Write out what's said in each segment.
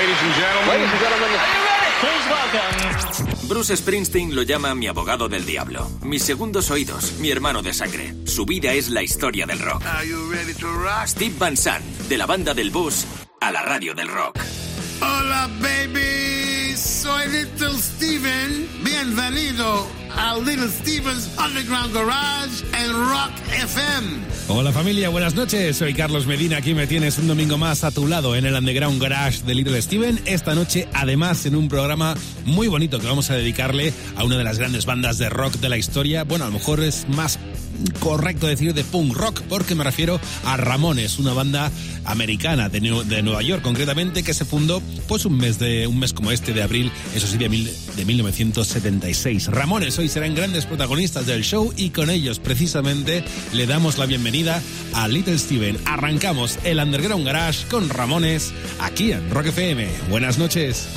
Ladies and gentlemen. Ladies and gentlemen. Are you ready? Please welcome. Bruce Springsteen lo llama mi abogado del diablo, mis segundos oídos, mi hermano de sangre. Su vida es la historia del rock. Are you ready to rock? Steve Van Sant, de la banda del bus a la radio del rock. Hola, baby. Soy Little Steven. Bienvenido a Little Steven's Underground Garage en Rock FM. Hola familia, buenas noches. Soy Carlos Medina. Aquí me tienes un domingo más a tu lado en el Underground Garage de Little Steven. Esta noche, además, en un programa muy bonito que vamos a dedicarle a una de las grandes bandas de rock de la historia. Bueno, a lo mejor es más correcto decir de punk rock, porque me refiero a Ramones, una banda americana de, Neu- de Nueva York, concretamente, que se fundó pues un mes de un mes como este de abril, eso sí, de, mil- de 1976. Ramones hoy serán grandes protagonistas del show y con ellos precisamente le damos la bienvenida a Little Steven. Arrancamos el Underground Garage con Ramones aquí en Rock FM. Buenas noches.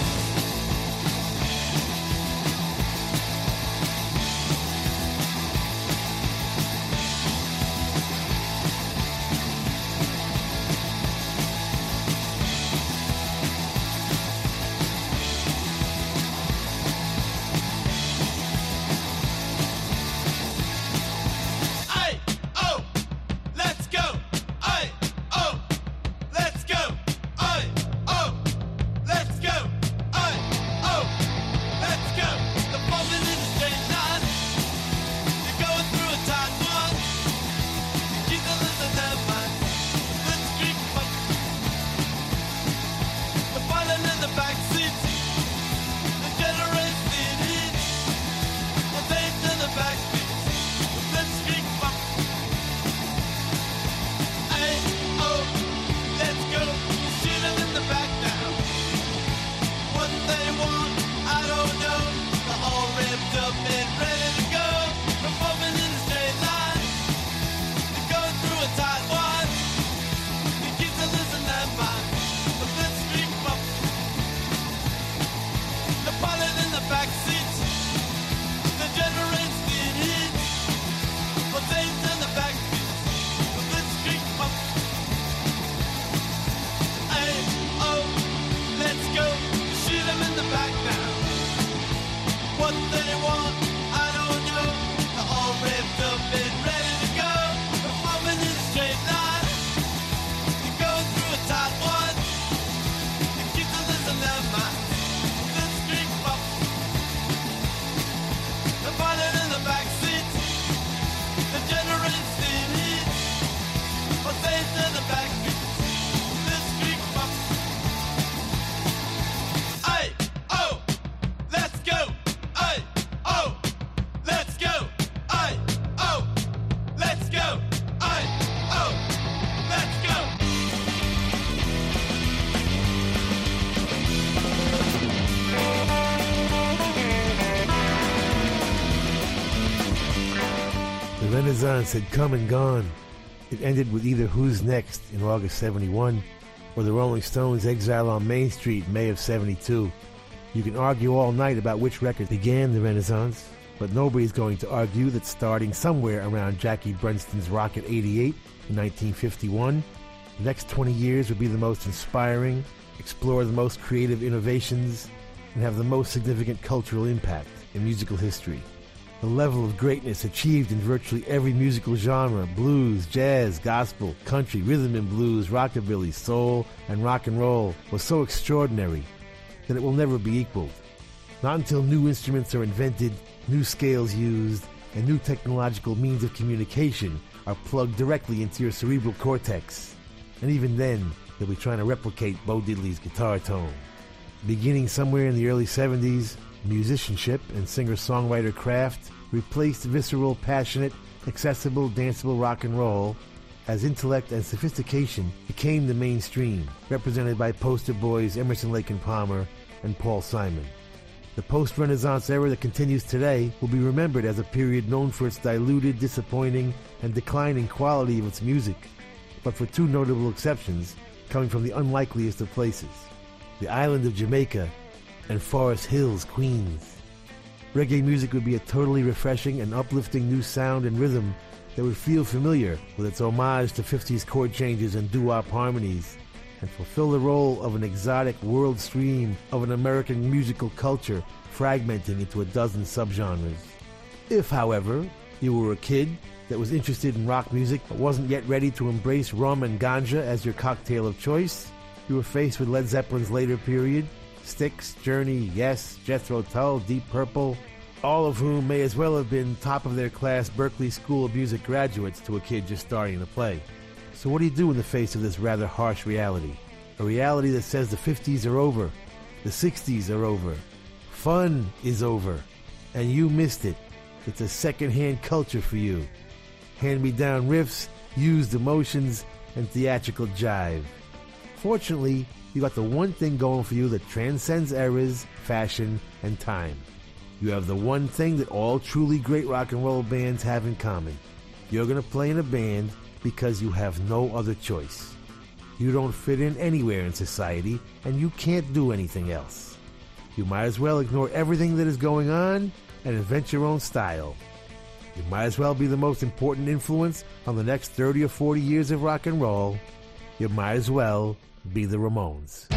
Renaissance had come and gone. It ended with either Who's Next in August 71 or the Rolling Stones' Exile on Main Street in May of 72. You can argue all night about which record began the Renaissance, but nobody's going to argue that starting somewhere around Jackie Brenston's Rocket 88 in 1951, the next 20 years would be the most inspiring, explore the most creative innovations, and have the most significant cultural impact in musical history. The level of greatness achieved in virtually every musical genre blues, jazz, gospel, country, rhythm and blues, rockabilly, soul, and rock and roll was so extraordinary that it will never be equaled. Not until new instruments are invented, new scales used, and new technological means of communication are plugged directly into your cerebral cortex. And even then, you'll be trying to replicate Bo Diddley's guitar tone. Beginning somewhere in the early 70s, musicianship and singer-songwriter craft replaced visceral, passionate, accessible, danceable rock and roll as intellect and sophistication became the mainstream, represented by poster boys Emerson, Lake and Palmer and Paul Simon. The post-Renaissance era that continues today will be remembered as a period known for its diluted, disappointing, and declining quality of its music, but for two notable exceptions coming from the unlikeliest of places the island of Jamaica and Forest Hills, Queens. Reggae music would be a totally refreshing and uplifting new sound and rhythm that would feel familiar with its homage to 50s chord changes and doo-wop harmonies and fulfill the role of an exotic world stream of an American musical culture fragmenting into a dozen subgenres. If, however, you were a kid that was interested in rock music but wasn't yet ready to embrace rum and ganja as your cocktail of choice, you were faced with Led Zeppelin's later period, Styx, Journey, Yes, Jethro Tull, Deep Purple, all of whom may as well have been top of their class Berklee School of Music graduates to a kid just starting to play. So what do you do in the face of this rather harsh reality? A reality that says the 50s are over, the 60s are over, fun is over, and you missed it. It's a second-hand culture for you. Hand-me-down riffs, used emotions, and theatrical jive. Fortunately, you got the one thing going for you that transcends eras, fashion, and time. You have the one thing that all truly great rock and roll bands have in common. You're going to play in a band because you have no other choice. You don't fit in anywhere in society, and you can't do anything else. You might as well ignore everything that is going on and invent your own style. You might as well be the most important influence on the next 30 or 40 years of rock and roll. You might as well be the Ramones.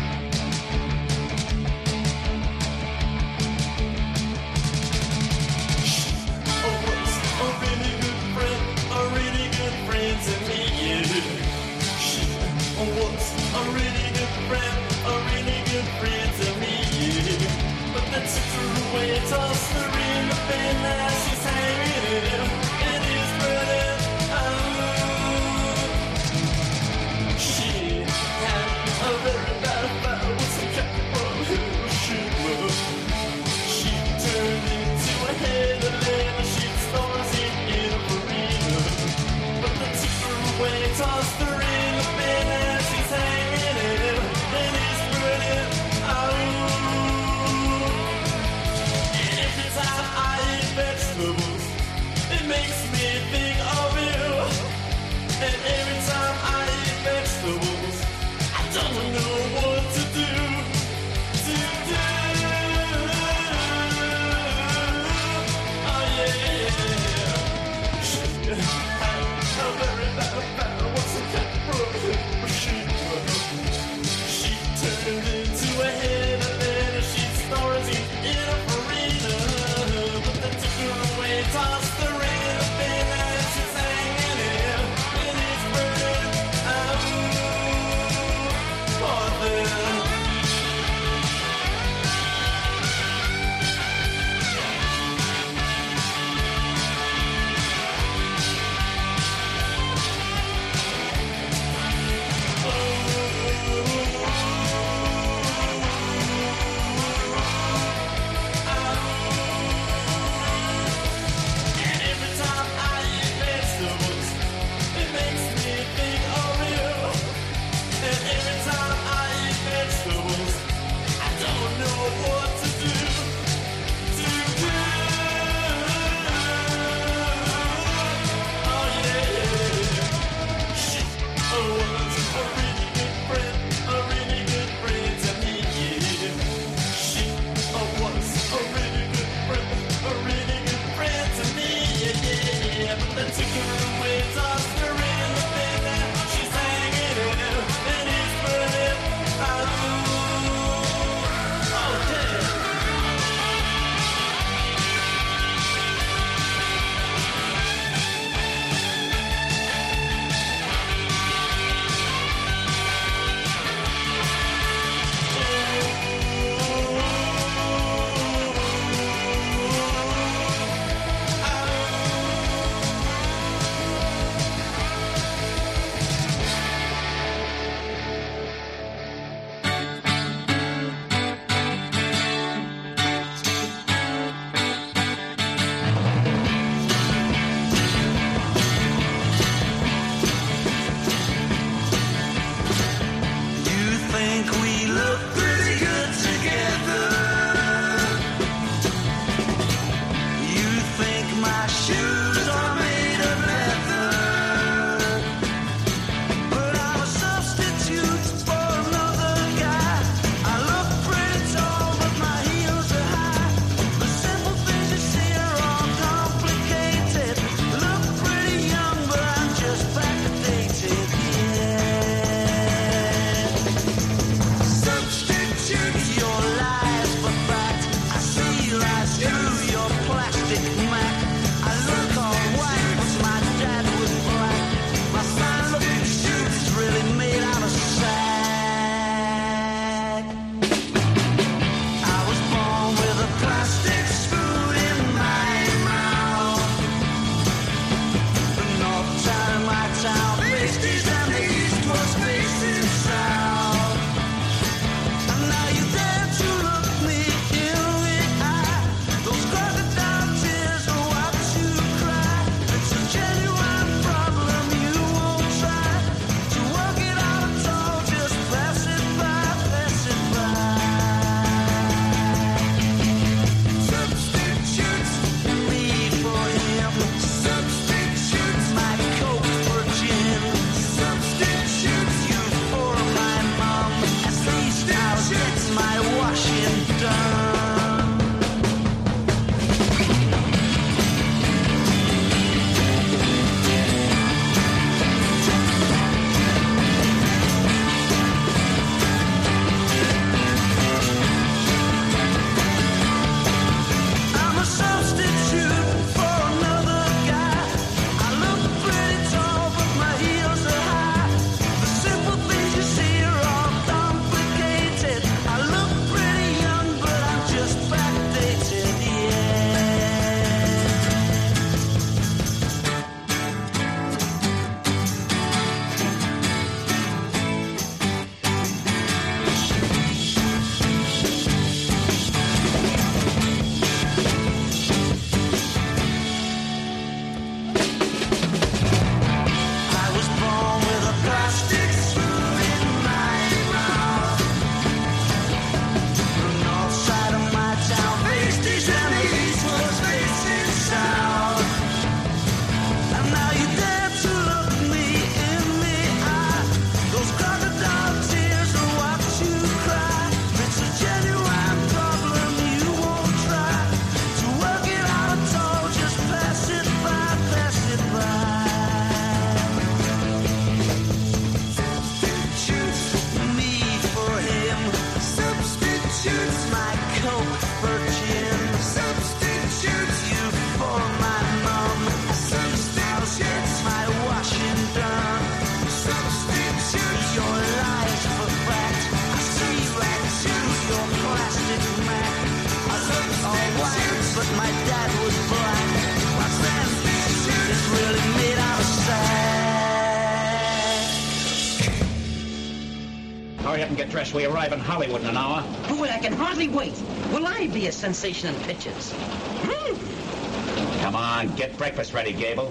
We arrive in Hollywood in an hour. Boy, I can hardly wait. Will I be a sensation in pictures? Mm. Come on, get breakfast ready, Gable.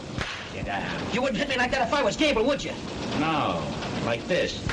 Get down. You wouldn't hit me like that if I was Gable, would you? No, like this.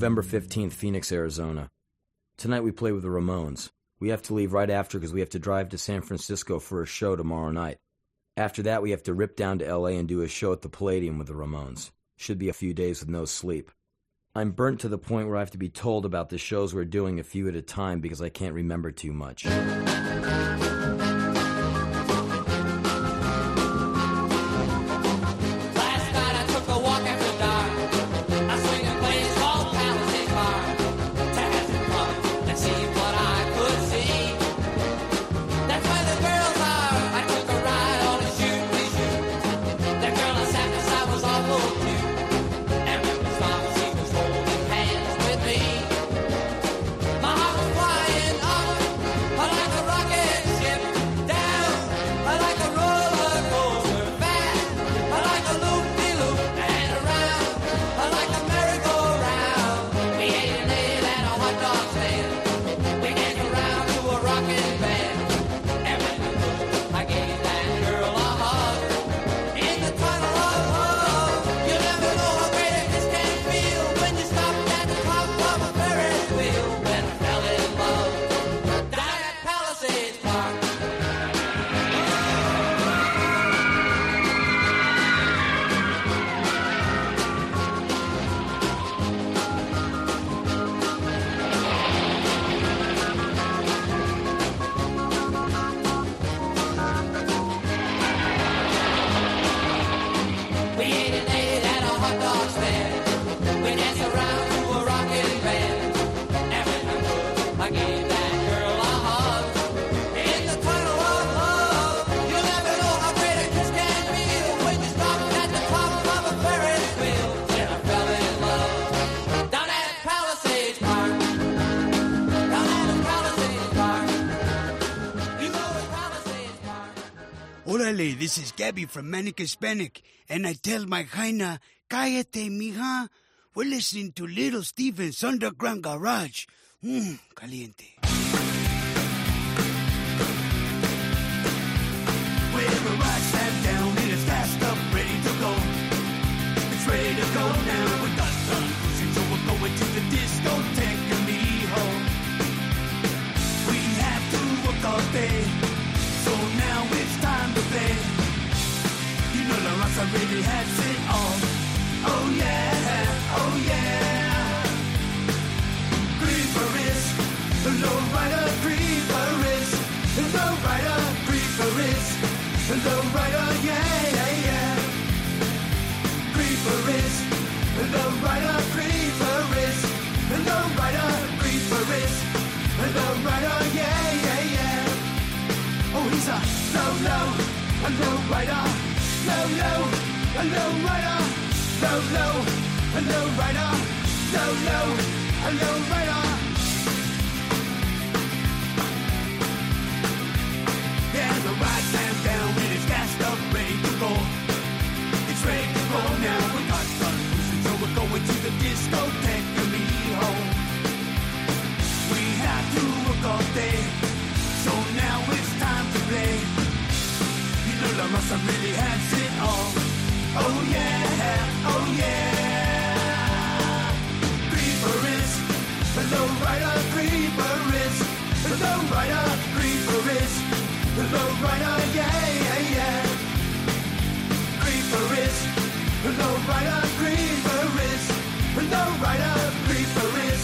November 15th, Phoenix, Arizona. Tonight we play with the Ramones. We have to leave right after because we have to drive to San Francisco for a show tomorrow night. After that, we have to rip down to LA and do a show at the Palladium with the Ramones. Should be a few days with no sleep. I'm burnt to the point where I have to be told about the shows we're doing a few at a time because I can't remember too much. Orale, this is Gabby from Manic Hispanic, and I tell my Jaina, cállate, mija. We're listening to Little Steven's Underground Garage. Mmm, caliente. Well, the ride sat down and it's gassed up, ready to go. It's ready to go now. We got done cruising, so we're going to the discotheque and me home. We have to work all day, Raza really has it all. Oh yeah, oh yeah. Creeper is the low rider, creeper is the low rider, creeper is the low rider, yeah, yeah, yeah. Creeper is the low rider, creeper is the low rider, creeper is the low rider, yeah, yeah, yeah. Oh, he's a low, low, a low rider, low, low, a low rider, low, low, a low rider, low, low, a low rider. Yeah, the ride slammed down and it's gassed up, ready to go. It's ready to go now. We got done cruising, so we're going to the discotheque and me home. We have to work all day, so now it's time to play. You know La Raza really has it all. Oh yeah, oh yeah. Creeper is the low rider, creeper is the low rider, creeper is the low rider, yeah, yeah, yeah. Creeper is the low rider, creeper is the low rider, creeper is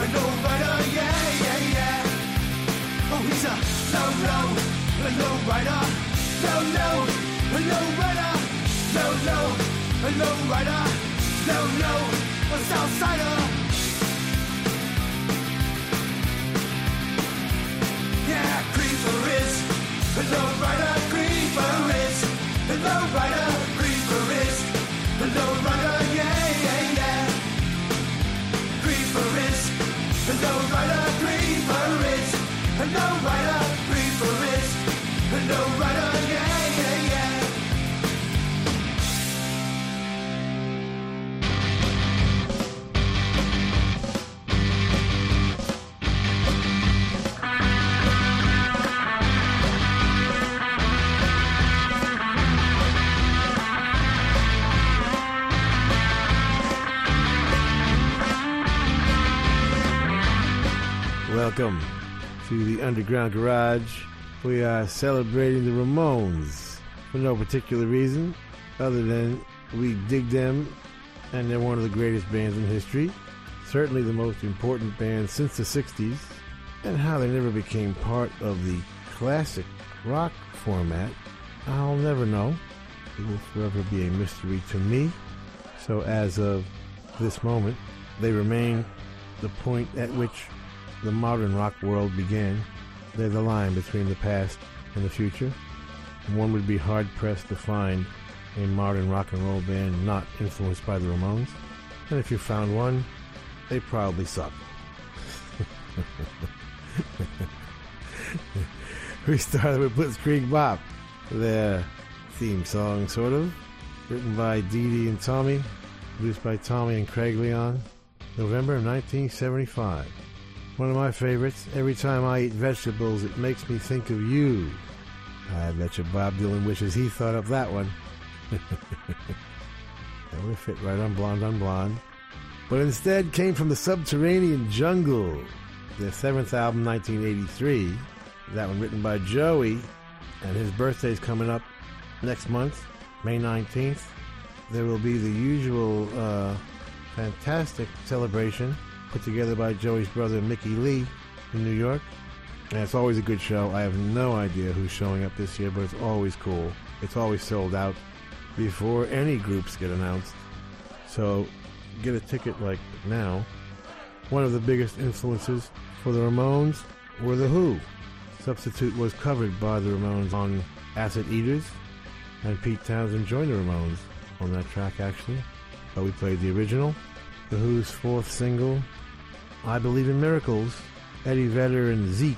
the low rider, yeah, yeah, yeah. Oh, he's a low, low, low rider, low, low, a low rider, low, low, a low rider, low, low, a Southsider. Yeah, creeper is the low rider, creeper is the low rider, Welcome to the Underground Garage. We are celebrating the Ramones for no particular reason other than we dig them and they're one of the greatest bands in history. Certainly the most important band since the 60s. And how they never became part of the classic rock format, I'll never know. It will forever be a mystery to me. So as of this moment, they remain the point at which the modern rock world began. They're the line between the past and the future. One would be hard pressed to find a modern rock and roll band not influenced by the Ramones. And if you found one, they probably suck. we started with Blitzkrieg Bop, their theme song, sort of, written by Dee Dee and Tommy, produced by Tommy and Craig Leon, November of 1975. One of my favorites. Every time I eat vegetables, it makes me think of you. I bet you Bob Dylan wishes he thought up that one. that would fit right on Blonde on Blonde. But instead came from the Subterranean Jungle, their seventh album, 1983. That one written by Joey, and his birthday's coming up next month, May 19th. There will be the usual uh, fantastic celebration put together by Joey's brother Mickey Leigh in New York. And it's always a good show. I have no idea who's showing up this year, but it's always cool. It's always sold out before any groups get announced. So get a ticket like now. One of the biggest influences for the Ramones were The Who. Substitute was covered by the Ramones on Acid Eaters, and Pete Townshend joined the Ramones on that track actually. But we played the original. The Who's fourth single, I Believe in Miracles, Eddie Vedder and Zeke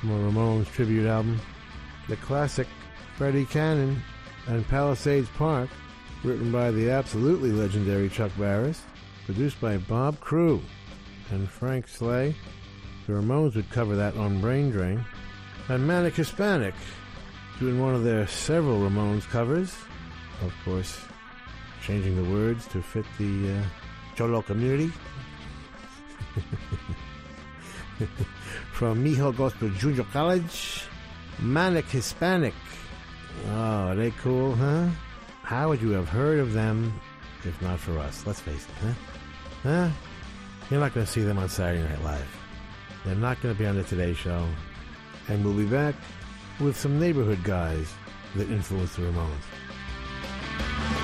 from a Ramones tribute album. The classic Freddie Cannon, and Palisades Park, written by the absolutely legendary Chuck Barris, produced by Bob Crewe and Frank Slay. The Ramones would cover that on Brain Drain. And Manic Hispanic, doing one of their several Ramones covers. Of course, changing the words to fit the uh, Cholo community. From Mijo to Junior College, Manic Hispanic. Oh, are they cool, huh? How would you have heard of them if not for us? Let's face it, huh? Huh? You're not going to see them on Saturday Night Live. They're not going to be on the Today Show. And we'll be back with some neighborhood guys that influenced the Ramones.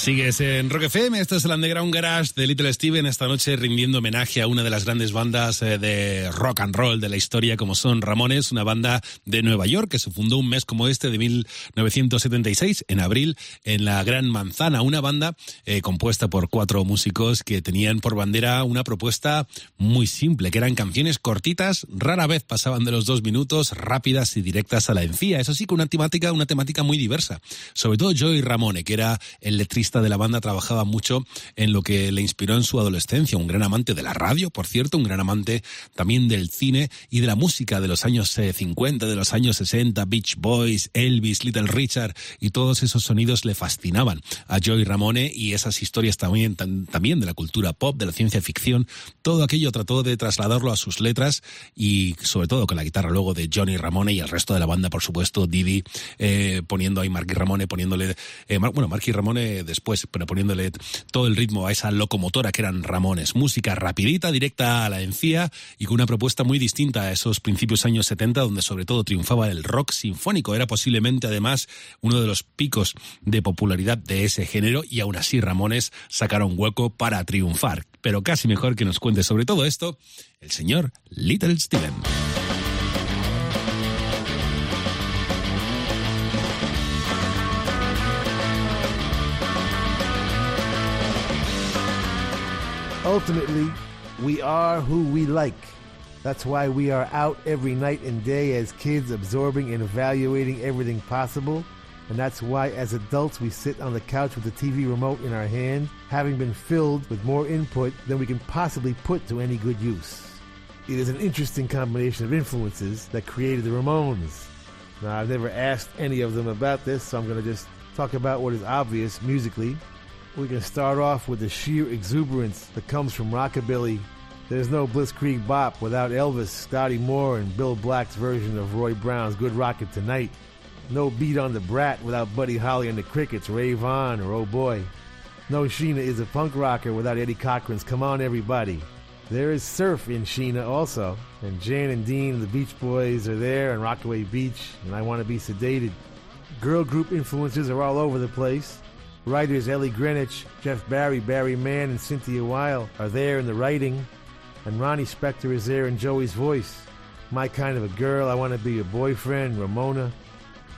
Sigues en Rock FM, esto es el Underground Garage de Little Steven, esta noche rindiendo homenaje a una de las grandes bandas eh, de rock and roll de la historia como son Ramones, una banda de Nueva York que se fundó un mes como este de 1976, en abril, en la Gran Manzana, una banda eh, compuesta por cuatro músicos que tenían por bandera una propuesta muy simple, que eran canciones cortitas, rara vez pasaban de los dos minutos, rápidas y directas a la encía, eso sí, con una temática, una temática muy diversa, sobre todo Joey Ramone, que era el letrista de la banda trabajaba mucho en lo que le inspiró en su adolescencia, un gran amante de la radio, por cierto, un gran amante también del cine y de la música de los años eh, 50, de los años 60, Beach Boys, Elvis, Little Richard y todos esos sonidos le fascinaban a Joey Ramone y esas historias también, también de la cultura pop, de la ciencia ficción, todo aquello trató de trasladarlo a sus letras y sobre todo con la guitarra luego de Johnny Ramone y el resto de la banda, por supuesto, Didi, eh, poniendo ahí Marky Ramone, poniéndole, eh, bueno, Marky Ramone después, pero poniéndole todo el ritmo a esa locomotora que eran Ramones. Música rapidita, directa a la encía y con una propuesta muy distinta a esos principios años 70 donde sobre todo triunfaba el rock sinfónico. Era posiblemente además uno de los picos de popularidad de ese género y aún así Ramones sacaron hueco para triunfar. Pero casi mejor que nos cuente sobre todo esto el señor Little Steven. Ultimately, we are who we like. That's why we are out every night and day as kids, absorbing and evaluating everything possible. And that's why, as adults, we sit on the couch with the TV remote in our hand, having been filled with more input than we can possibly put to any good use. It is an interesting combination of influences that created the Ramones. Now, I've never asked any of them about this, so I'm going to just talk about what is obvious musically. We can start off with the sheer exuberance that comes from rockabilly. There's no Blitzkrieg Bop without Elvis, Scotty Moore, and Bill Black's version of Roy Brown's Good Rockin' Tonight. No Beat on the Brat without Buddy Holly and the Crickets, Rave On, or Oh Boy. No Sheena is a punk rocker without Eddie Cochran's Come On Everybody. There is surf in Sheena also, and Jan and Dean and the Beach Boys are there, and Rockaway Beach, and I Want to Be Sedated. Girl group influences are all over the place. Writers Ellie Greenwich, Jeff Barry, Barry Mann, and Cynthia Weil are there in the writing, and Ronnie Spector is there in Joey's voice. My kind of a girl, I want to be your boyfriend, Ramona.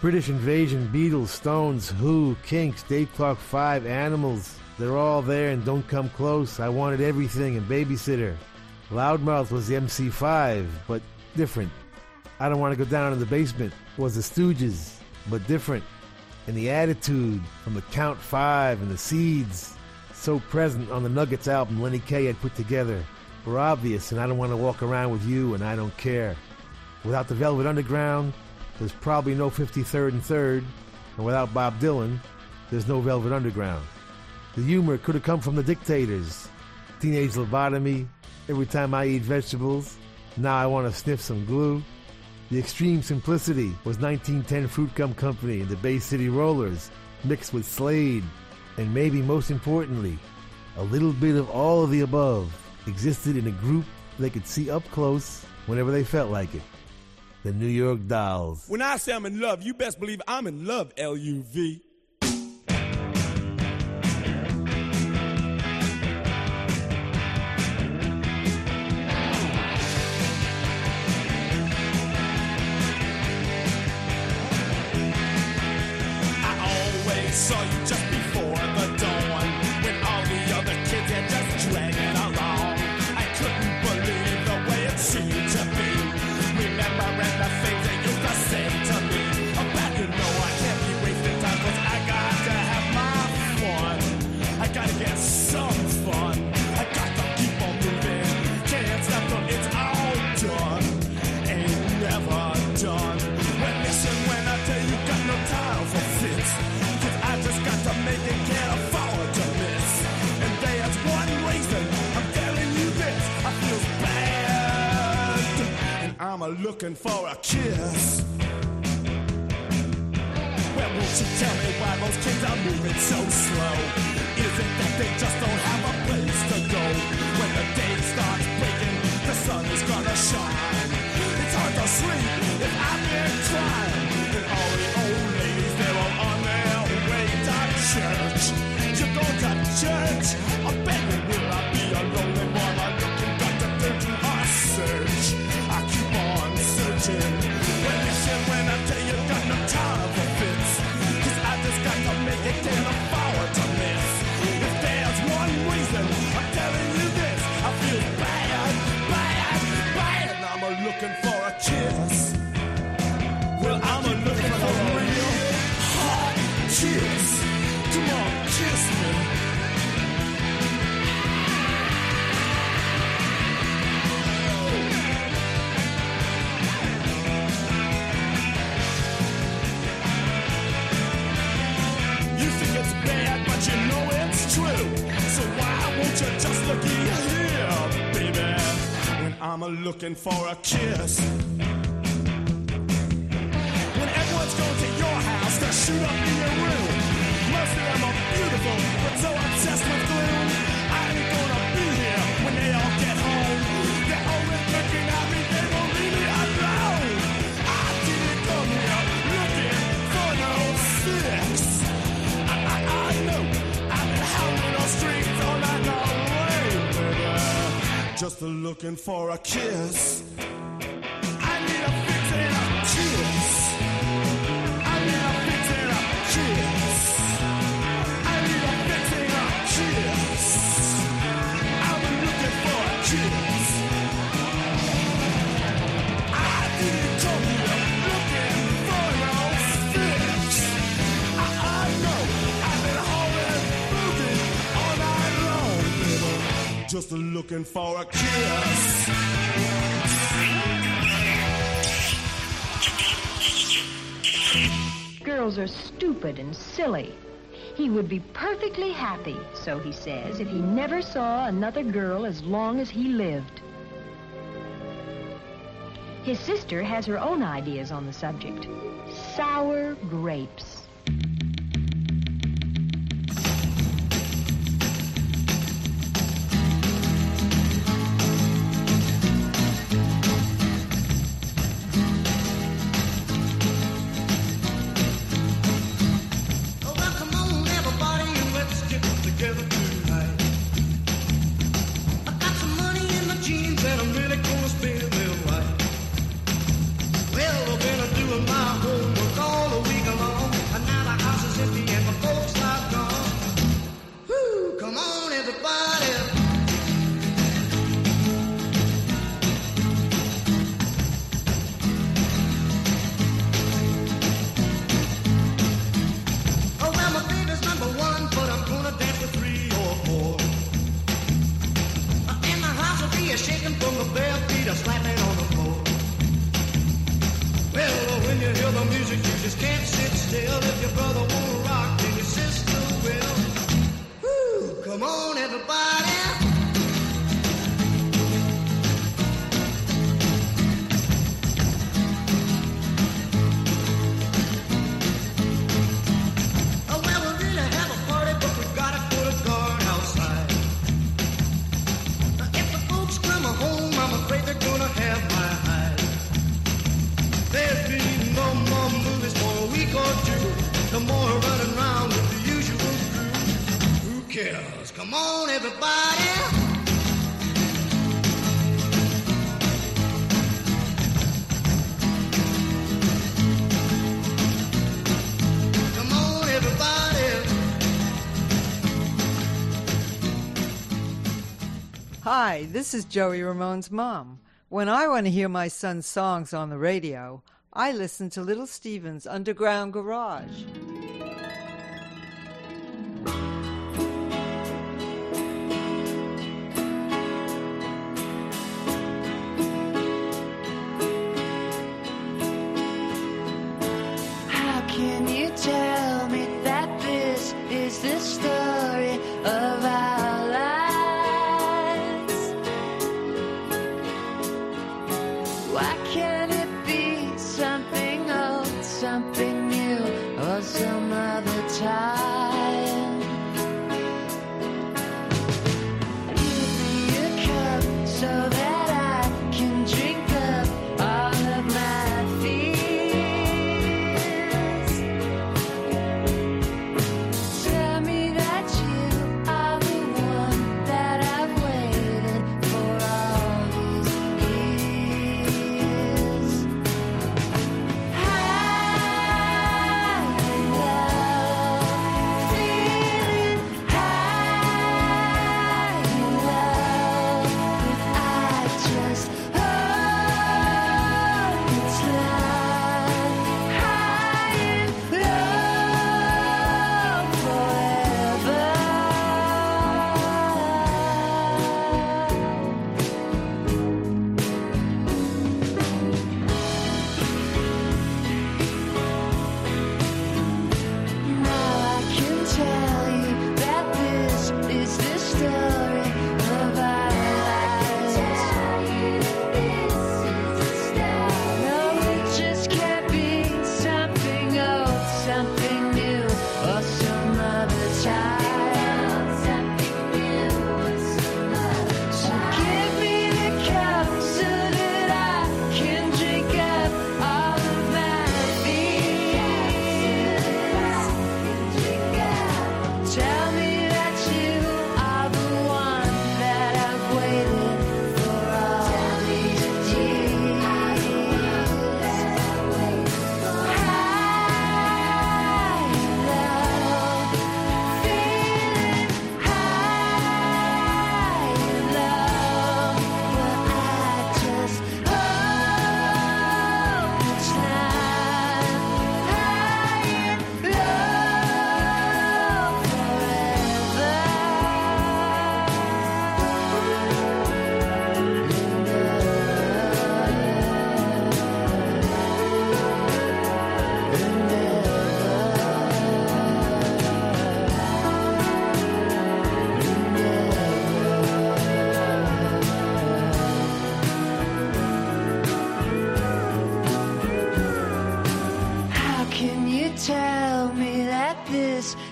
British Invasion, Beatles, Stones, Who, Kinks, Dave Clark 5, Animals. They're all there and don't come close. I wanted everything and babysitter. Loudmouth was the MC5, but different. I don't want to go down in the basement was the Stooges, but different. And the attitude from the Count Five and the Seeds, so present on the Nuggets album Lenny Kaye had put together, were obvious, and I don't want to walk around with you, and I don't care. Without the Velvet Underground, there's probably no 53rd and 3rd, and without Bob Dylan, there's no Velvet Underground. The humor could have come from the dictators. Teenage lobotomy, every time I eat vegetables, now I want to sniff some glue. The extreme simplicity was 1910 Fruitgum Company and the Bay City Rollers, mixed with Slade, and maybe most importantly, a little bit of all of the above existed in a group they could see up close whenever they felt like it. The New York Dolls. When I say I'm in love, you best believe I'm in love, L U V. looking for a kid. looking for a kiss. looking for a kiss. looking for a kiss. Girls are stupid and silly. He would be perfectly happy, so he says, if he never saw another girl as long as he lived. His sister has her own ideas on the subject. Sour grapes. Come on, everybody. Hi, this is Joey Ramone's mom. When I want to hear my son's songs on the radio, I listen to Little Steven's Underground Garage.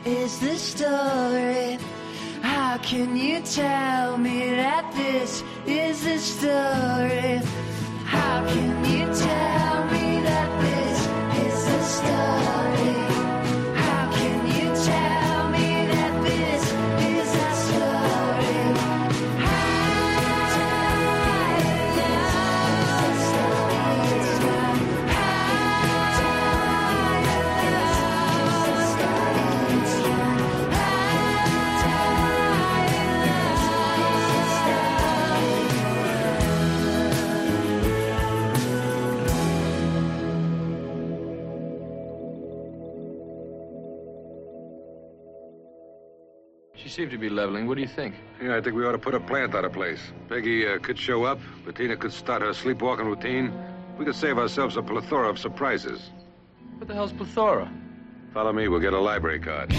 Is the story. How can you tell me that this is the story? How can you tell me that this is the story? Seemed to be leveling. What do you think? Yeah, I think we ought to put a plant out of place. Peggy uh, could show up. Bettina could start her sleepwalking routine. We could save ourselves a plethora of surprises. What the hell's plethora? Follow me. We'll get a library card.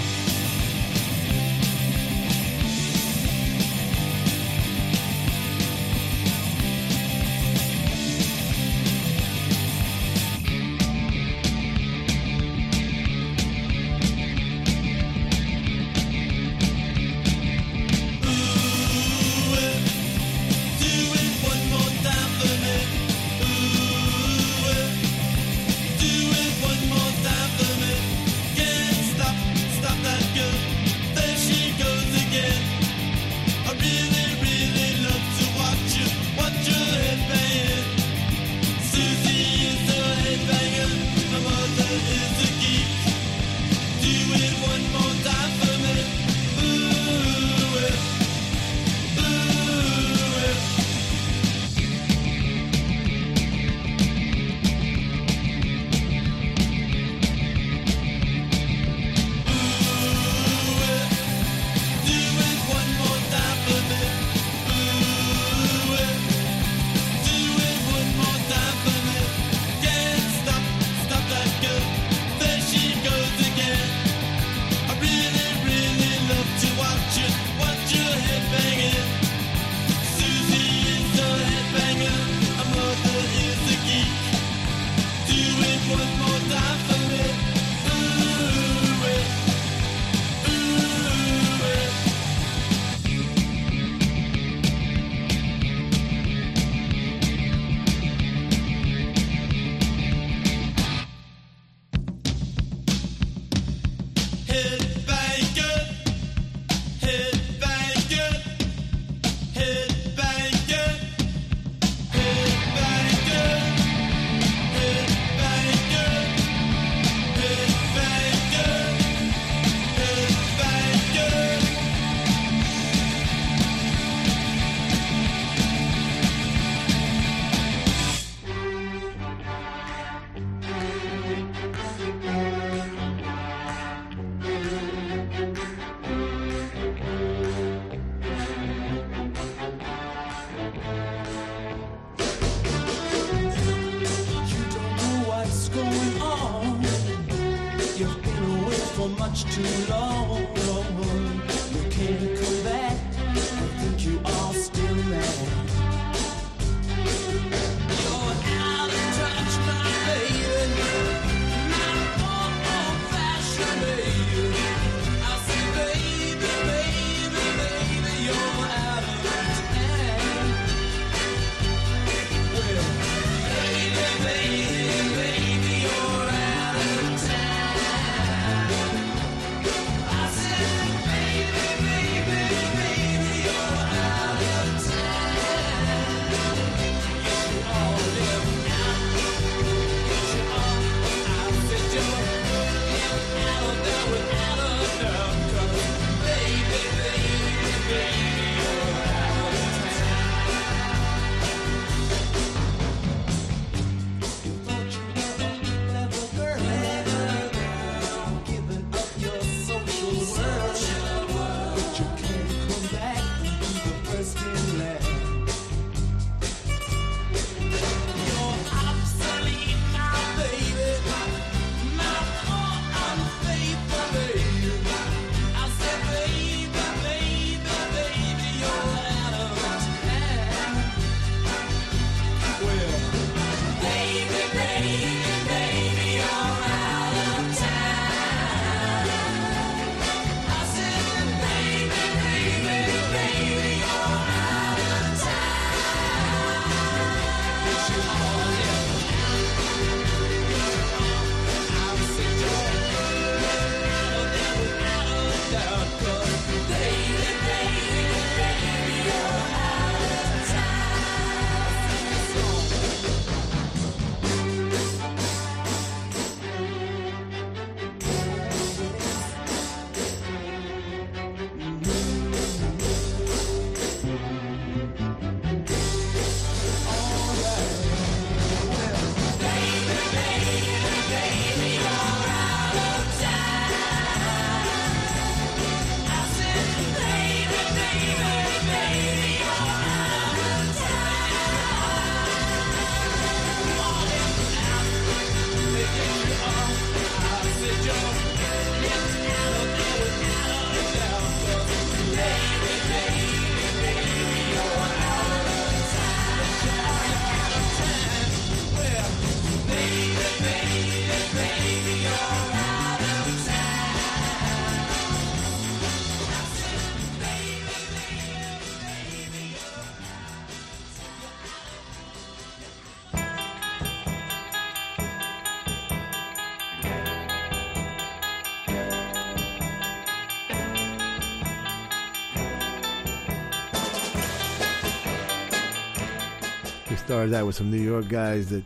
Started out with some New York guys that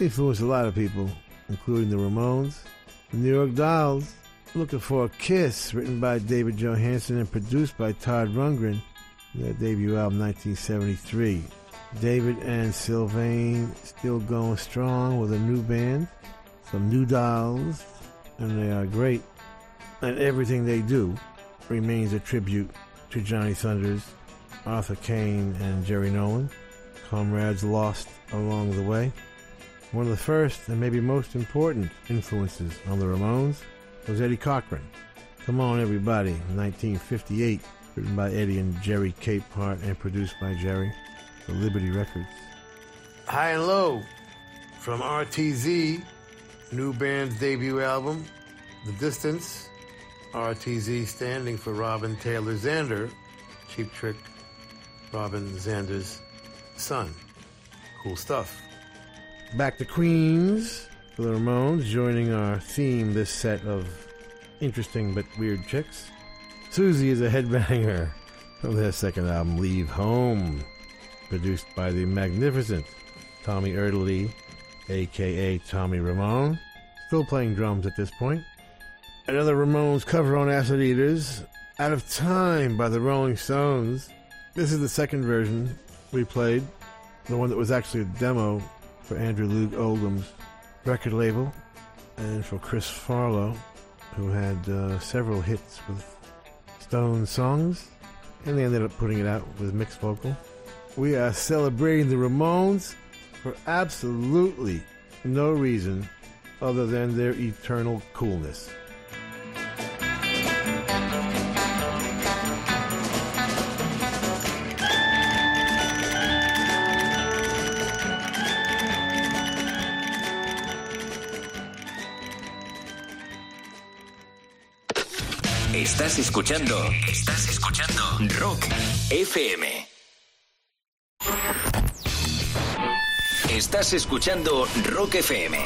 influenced a lot of people, including the Ramones, the New York Dolls, Looking for a Kiss, written by David Johansen and produced by Todd Rundgren, their debut album 1973. David and Sylvain still going strong with a new band, some new dolls, and they are great. And everything they do remains a tribute to Johnny Thunders, Arthur Kane, and Jerry Nolan, comrades lost along the way. One of the first and maybe most important influences on the Ramones was Eddie Cochran. Come on, everybody, 1958, written by Eddie and Jerry Capehart and produced by Jerry for Liberty Records. High and Low from RTZ, new band's debut album, The Distance. RTZ standing for Robin Taylor Zander, Cheap Trick, Robin Zander's son. Cool stuff. Back to Queens for the Ramones, joining our theme this set of interesting but weird chicks. Suzy is a headbanger from their second album, Leave Home, produced by the magnificent Tommy Erdelyi, aka Tommy Ramone, still playing drums at this point. Another Ramones cover on Acid Eaters, Out of Time by the Rolling Stones. This is the second version we played, the one that was actually a demo for Andrew Loog Oldham's record label, and for Chris Farlowe, who had uh, several hits with Stone songs, and they ended up putting it out with mixed vocal. We are celebrating the Ramones for absolutely no reason other than their eternal coolness. Estás escuchando. Estás escuchando. Rock FM. Estás escuchando Rock FM.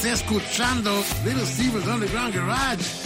Estás escuchando Little Steven's Underground Garage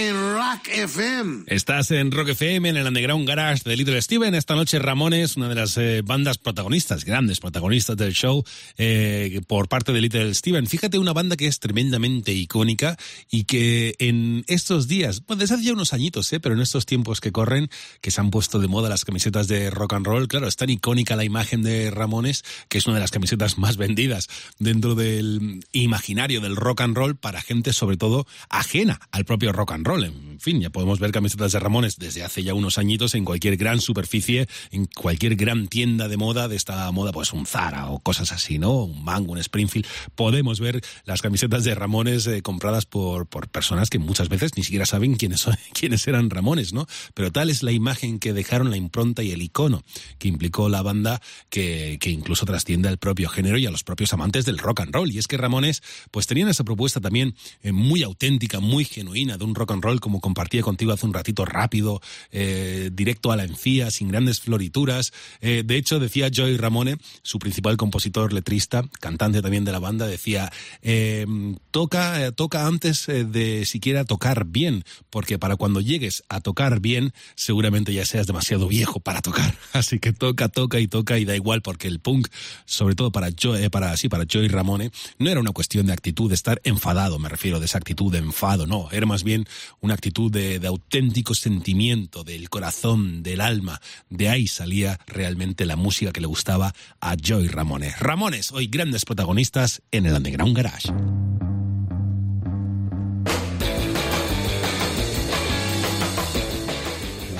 en Rock FM. Estás en Rock FM, en el Underground Garage de Little Steven. Esta noche Ramones, una de las eh, bandas protagonistas, grandes protagonistas del show, eh, por parte de Little Steven. Fíjate, una banda que es tremendamente icónica y que en estos días, bueno, desde hace ya unos añitos, eh, pero en estos tiempos que corren, que se han puesto de moda las camisetas de rock and roll, claro, es tan icónica la imagen de Ramones, que es una de las camisetas más vendidas dentro del imaginario del rock and roll para gente sobre todo ajena al propio rock and roll. Problem. En fin, ya podemos ver camisetas de Ramones desde hace ya unos añitos en cualquier gran superficie, en cualquier gran tienda de moda, de esta moda, pues un Zara o cosas así, ¿no? Un Mango, un Springfield. Podemos ver las camisetas de Ramones eh, compradas por, por personas que muchas veces ni siquiera saben quiénes, son, quiénes eran Ramones, ¿no? Pero tal es la imagen que dejaron, la impronta y el icono que implicó la banda que, que incluso trasciende al propio género y a los propios amantes del rock and roll. Y es que Ramones, pues tenían esa propuesta también eh, muy auténtica, muy genuina de un rock and roll, como compartía contigo hace un ratito, rápido, eh, directo a la encía, sin grandes florituras. Eh, de hecho, decía Joey Ramone, su principal compositor, letrista, cantante también de la banda, decía, eh, toca, eh, toca antes eh, de siquiera tocar bien, porque para cuando llegues a tocar bien, seguramente ya seas demasiado viejo para tocar. Así que toca, toca y toca y da igual, porque el punk, sobre todo para Joey, eh, para, sí, para Joey Ramone, no era una cuestión de actitud, de estar enfadado, me refiero, de esa actitud de enfado, no, era más bien una actitud de, de auténtico sentimiento, del corazón, del alma. De ahí salía realmente la música que le gustaba a Joey Ramone. Ramones, hoy grandes protagonistas en el Underground Garage.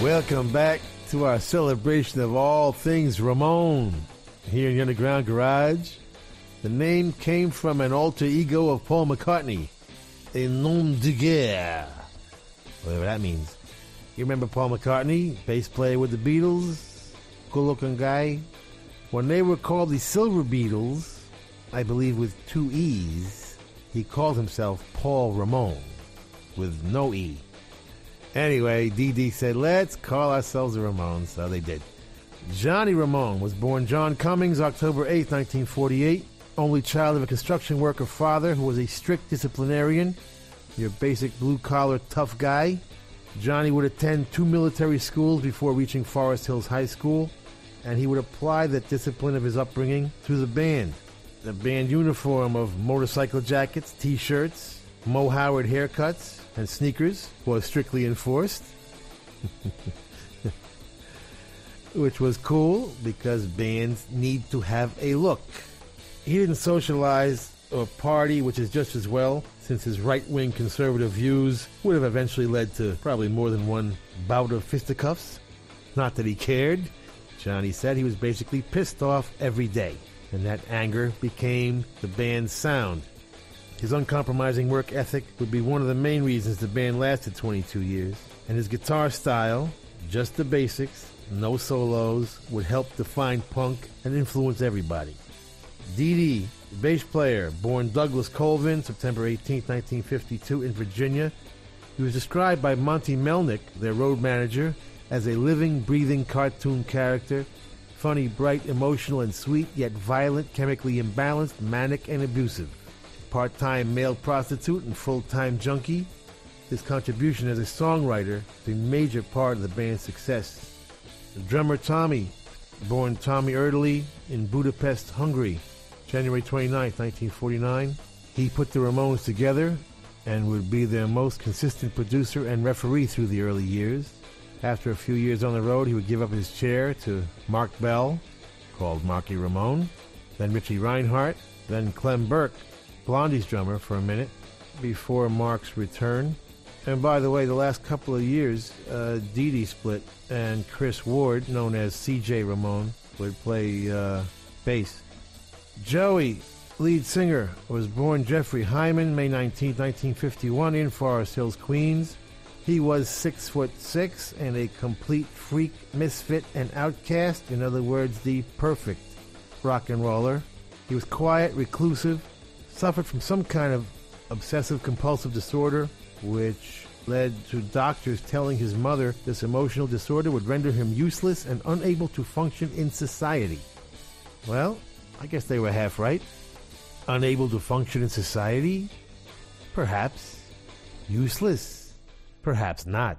Welcome back to our celebration of all things Ramon here in the Underground Garage. The name came from an alter ego of Paul McCartney, a nom de guerre, whatever that means. You remember Paul McCartney, bass player with the Beatles, cool looking guy? When they were called the Silver Beatles, I believe with two E's, he called himself Paul Ramon with no E. Anyway, Dee Dee said, let's call ourselves the Ramones, so they did. Johnny Ramone was born John Cummings, October 8, 1948, only child of a construction worker father who was a strict disciplinarian, your basic blue collar tough guy. Johnny would attend two military schools before reaching Forest Hills High School, and he would apply that discipline of his upbringing to the band. The band uniform of motorcycle jackets, t shirts, Moe Howard haircuts, and sneakers was strictly enforced. Which was cool because bands need to have a look. He didn't socialize or party, which is just as well, since his right wing conservative views would have eventually led to probably more than one bout of fisticuffs. Not that he cared. Johnny said he was basically pissed off every day, and that anger became the band's sound. His uncompromising work ethic would be one of the main reasons the band lasted 22 years, and his guitar style, just the basics, no solos, would help define punk and influence everybody. Dee Dee, bass player, born Douglas Colvin, September 18, 1952, in Virginia. He was described by Monte Melnick, their road manager, as a living, breathing cartoon character, funny, bright, emotional, and sweet, yet violent, chemically imbalanced, manic, and abusive. Part time male prostitute and full time junkie, his contribution as a songwriter is a major part of the band's success. The drummer Tommy, born Tommy Erdelyi in Budapest, Hungary, January 29, 1949. He put the Ramones together and would be their most consistent producer and referee through the early years. After a few years on the road, he would give up his chair to Marc Bell, called Marky Ramone, then Richie Reinhardt, then Clem Burke, Blondie's drummer, for a minute before Mark's return. And by the way, the last couple of years, uh, Dee Dee split, and Chris Ward, known as CJ Ramone, would play uh, bass. Joey, lead singer, was born Jeffrey Hyman, May 19, 1951, in Forest Hills, Queens. He was six foot six and a complete freak, misfit, and outcast. In other words, the perfect rock and roller. He was quiet, reclusive, suffered from some kind of obsessive compulsive disorder, which led to doctors telling his mother this emotional disorder would render him useless and unable to function in society. Well, I guess they were half right. Unable to function in society? Perhaps. Useless? Perhaps not.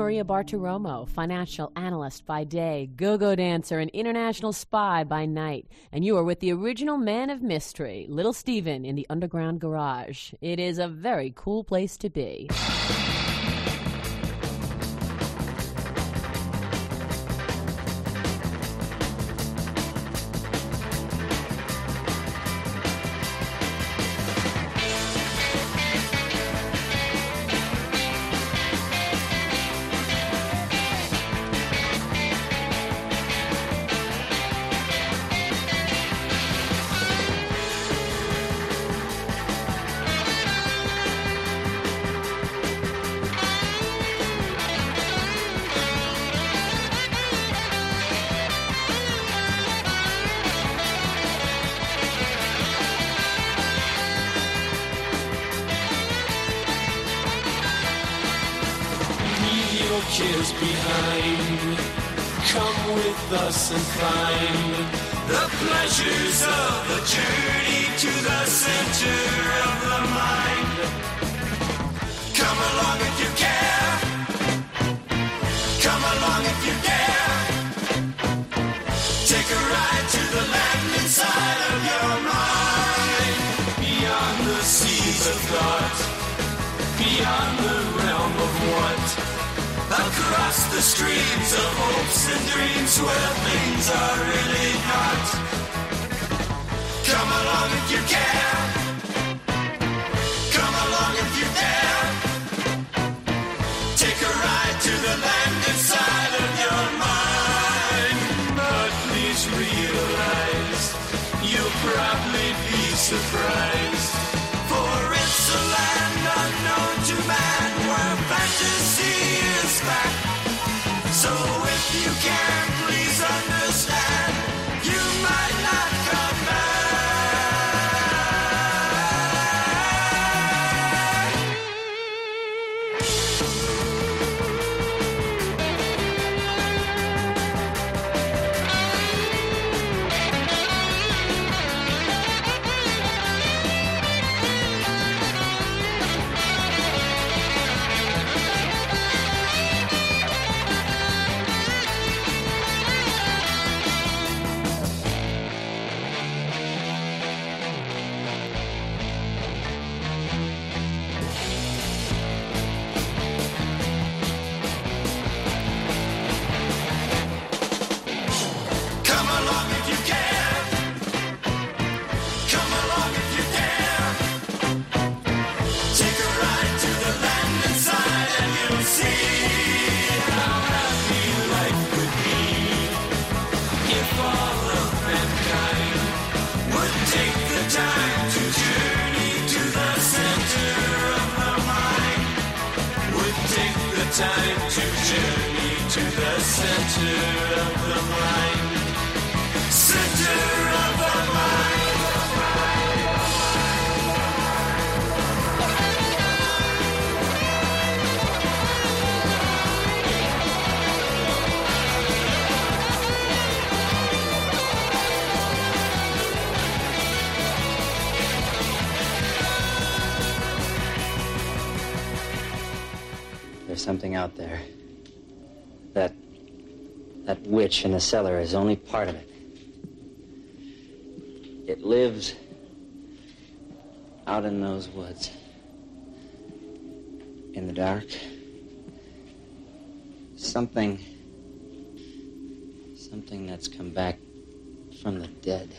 Maria Bartiromo, financial analyst by day, go go dancer, and international spy by night. And you are with the original man of mystery, Little Steven, in the Underground Garage. It is a very cool place to be. vultures behind. Come with us and climb the pleasures of the journey to the center of the mind. Come along if you care. Come along if you dare. Take a ride to the land inside of your mind. Beyond the seas of thought. Beyond the Across the streams of hopes and dreams where things are really not. Come along if you can. Come along if you dare. Take a ride to the land inside of your mind. But please realize you'll probably be surprised. So if you can fish in the cellar is only part of it. It lives out in those woods. In the dark. Something. Something that's come back from the dead.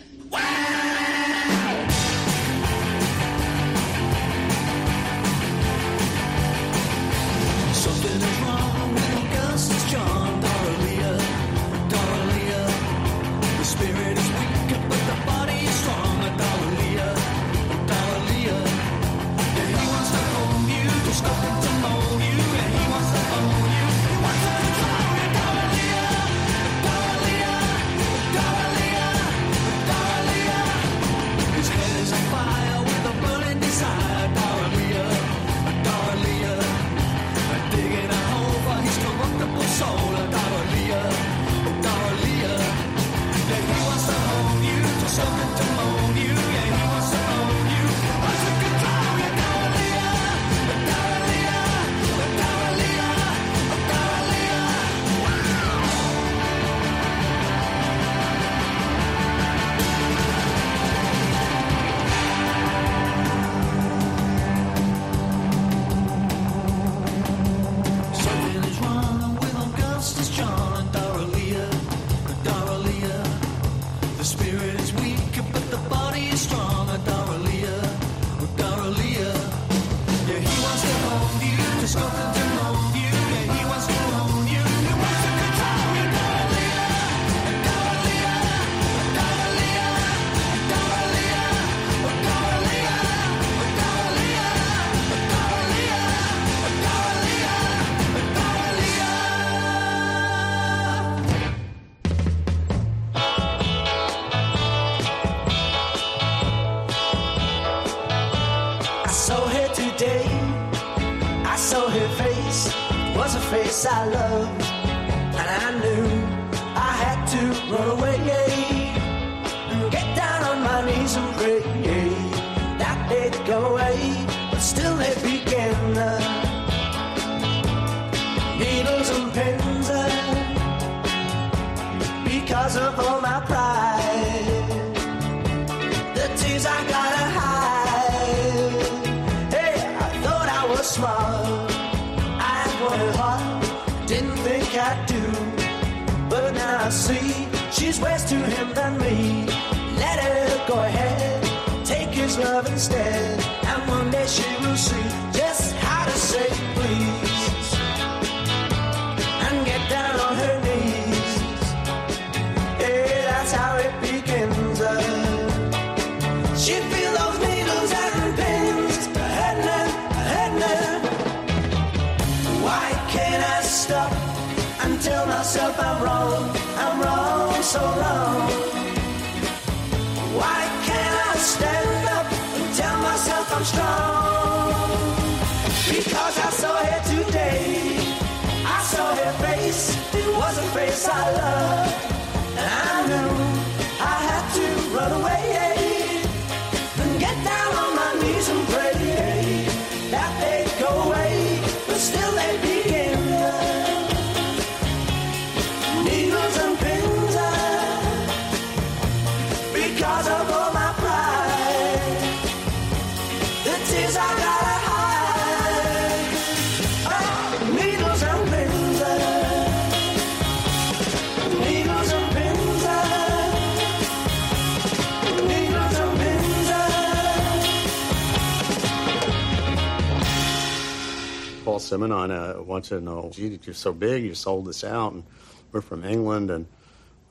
women on a, once in a, gee, you're so big, you sold this out, and we're from England, and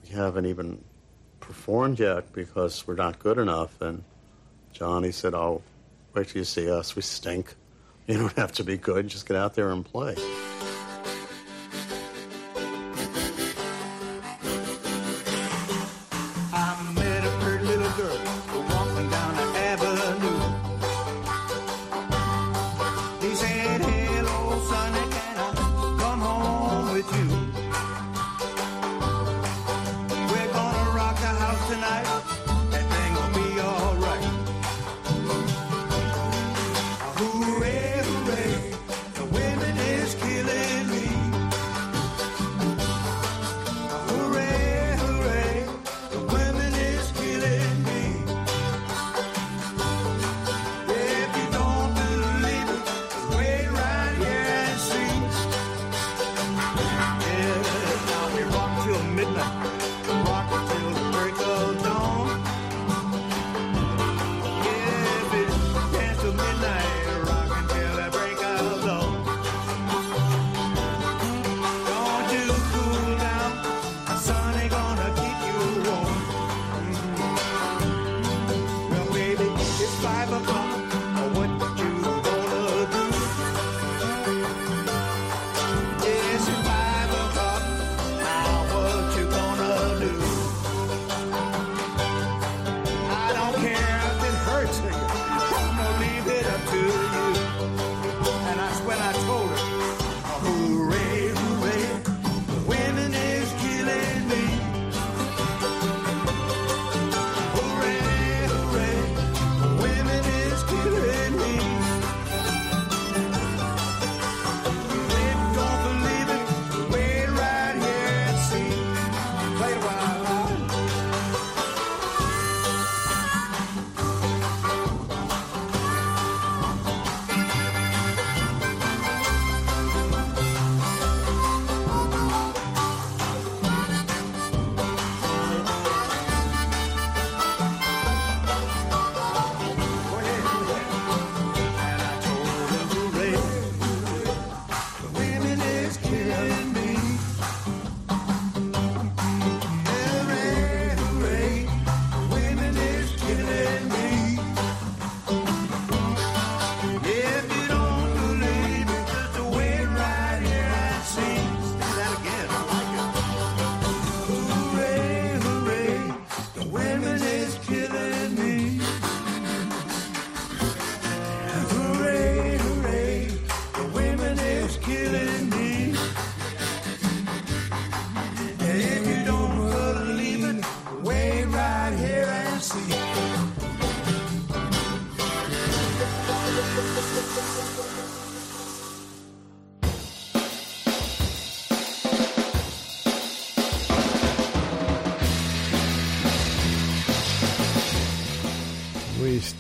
we haven't even performed yet because we're not good enough. And Johnny said, oh, wait till you see us. We stink. You don't have to be good. Just get out there and play.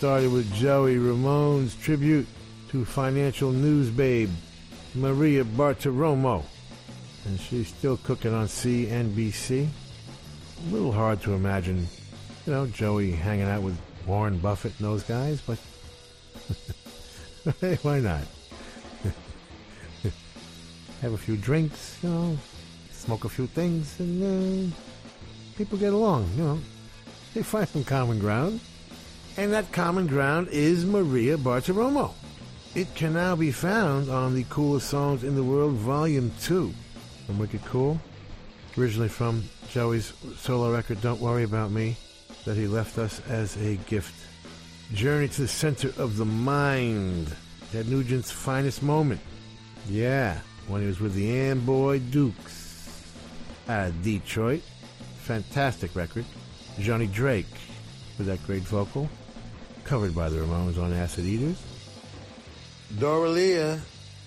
Started with Joey Ramone's tribute to financial news babe Maria Bartiromo. And she's still cooking on CNBC. A little hard to imagine, you know, Joey hanging out with Warren Buffett and those guys, but hey, why not? Have a few drinks, you know, smoke a few things, and uh, people get along, you know. They find some common ground. And that common ground is Maria Bartiromo. It can now be found on the Coolest Songs in the World, Volume 2 from Wicked Cool. Originally from Joey's solo record, Don't Worry About Me, that he left us as a gift. Journey to the Center of the Mind. Ted Nugent's finest moment. Yeah, when he was with the Amboy Dukes out of Detroit. Fantastic record. Johnny Drake with that great vocal. Covered by the Ramones on Acid Eaters. Doralia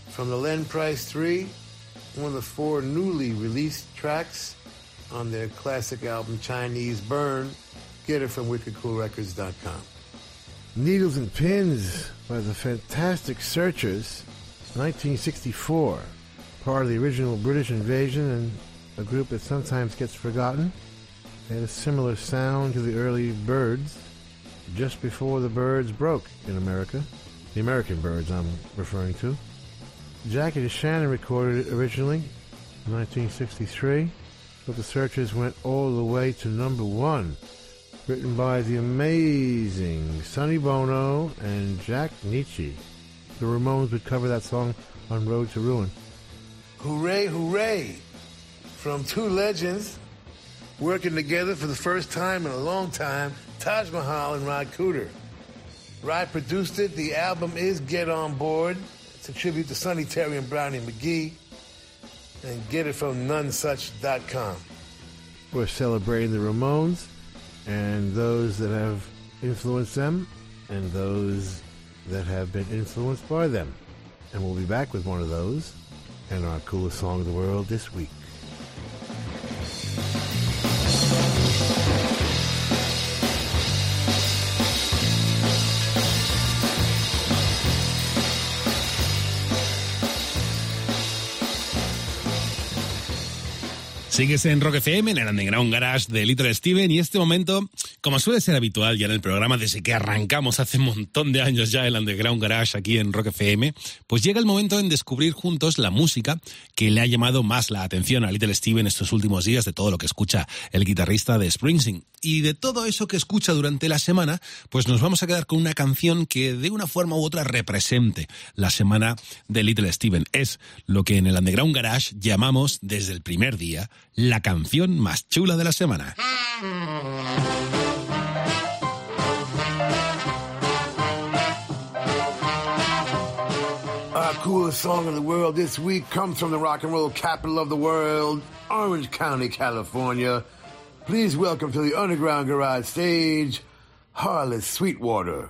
from the Len Price 3, one of the four newly released tracks on their classic album Chinese Burn. Get it from wickedcoolrecords.com. Needles and Pins by the Fantastic Searchers, 1964. Part of the original British invasion and a group that sometimes gets forgotten. They had a similar sound to the early Byrds, just before the Byrds broke in America. The American Byrds I'm referring to. Jackie DeShannon recorded it originally in 1963, but the Searchers went all the way to number one. Written by the amazing Sonny Bono and Jack Nitzsche. The Ramones would cover that song on Road to Ruin. Hooray, hooray! From two legends working together for the first time in a long time, Taj Mahal and Ry Cooder. Ry produced it. The album is Get On Board. It's a tribute to Sonny Terry and Brownie McGhee. And get it from nonesuch.com. We're celebrating the Ramones and those that have influenced them and those that have been influenced by them. And we'll be back with one of those and our coolest song of the world this week. Sigues en Rock FM, en el Underground Garage de Little Steven, y este momento, como suele ser habitual ya en el programa desde que arrancamos hace un montón de años ya el Underground Garage aquí en Rock FM, pues llega el momento en descubrir juntos la música que le ha llamado más la atención a Little Steven estos últimos días de todo lo que escucha el guitarrista de Springsteen. Y de todo eso que escucha durante la semana, pues nos vamos a quedar con una canción que de una forma u otra represente la semana de Little Steven. Es lo que en el Underground Garage llamamos desde el primer día la canción más chula de la semana. Our coolest song in the world this week comes from the rock and roll capital of the world, Orange County, California. Please welcome to the Underground Garage stage, Harlis Sweetwater.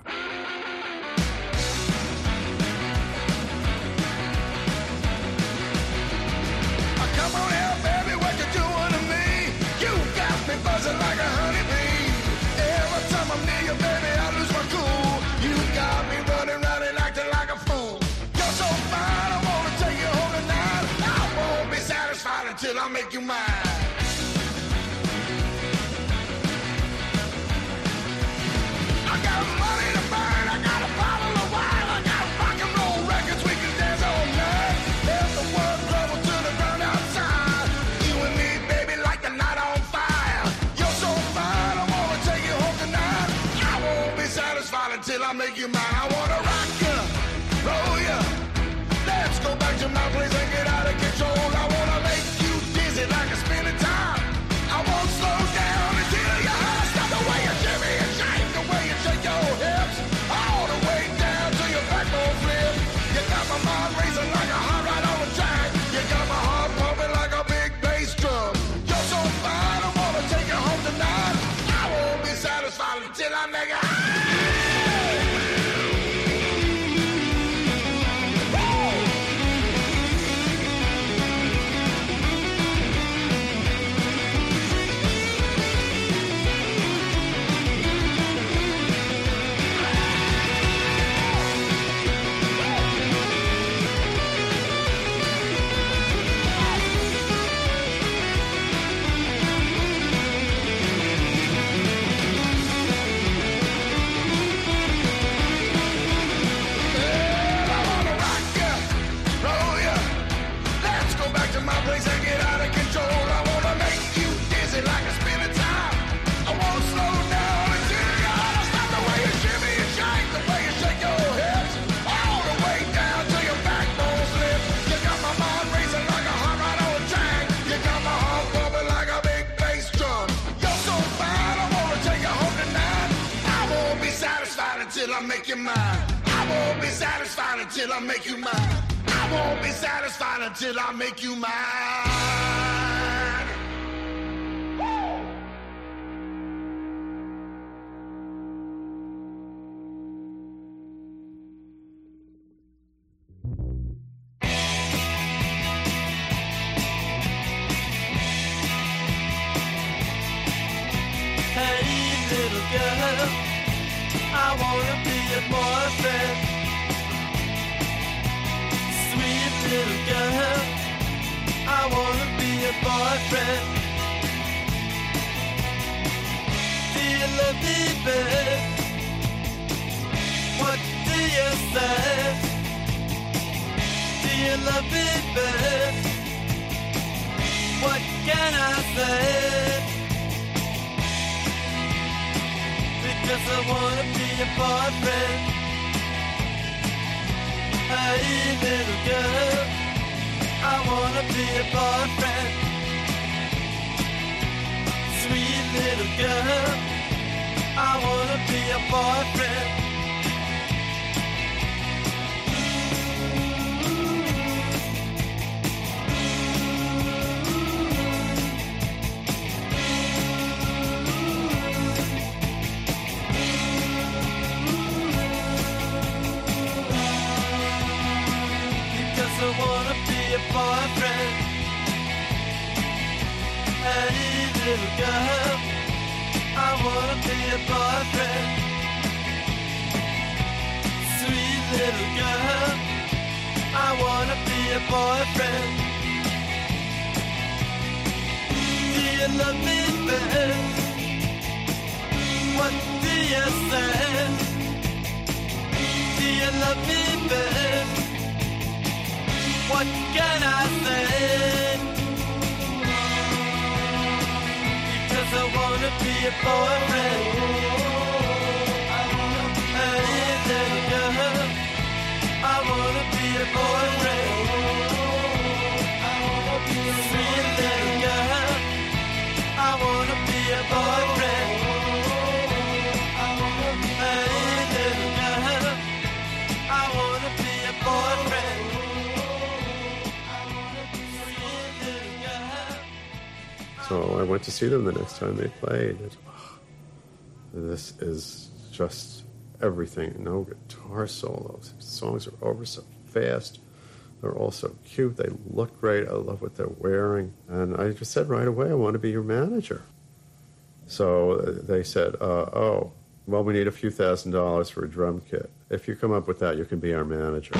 make you mine. You mine. I won't be satisfied until I make you mine. I won't be satisfied until I make you mine. You? Do you love me, babe? What can I say? Because I wanna be your boyfriend. Hey, little girl, I wanna be your boyfriend. Sweet little girl, I wanna be your boyfriend. Little girl, I wanna be your boyfriend. Sweet little girl, I wanna be boyfriend. Do you love me? What do you say? Do you love me? What can I say? Wanna be your boyfriend. So I went to see them the next time they played. It- this is just everything. No guitar solos. Songs are over so fast. They're all so cute. They look great. I love what they're wearing. And I just said right away, I want to be your manager. So uh, they said, uh, oh, well, we need a few thousand dollars for a drum kit. If you come up with that, you can be our manager.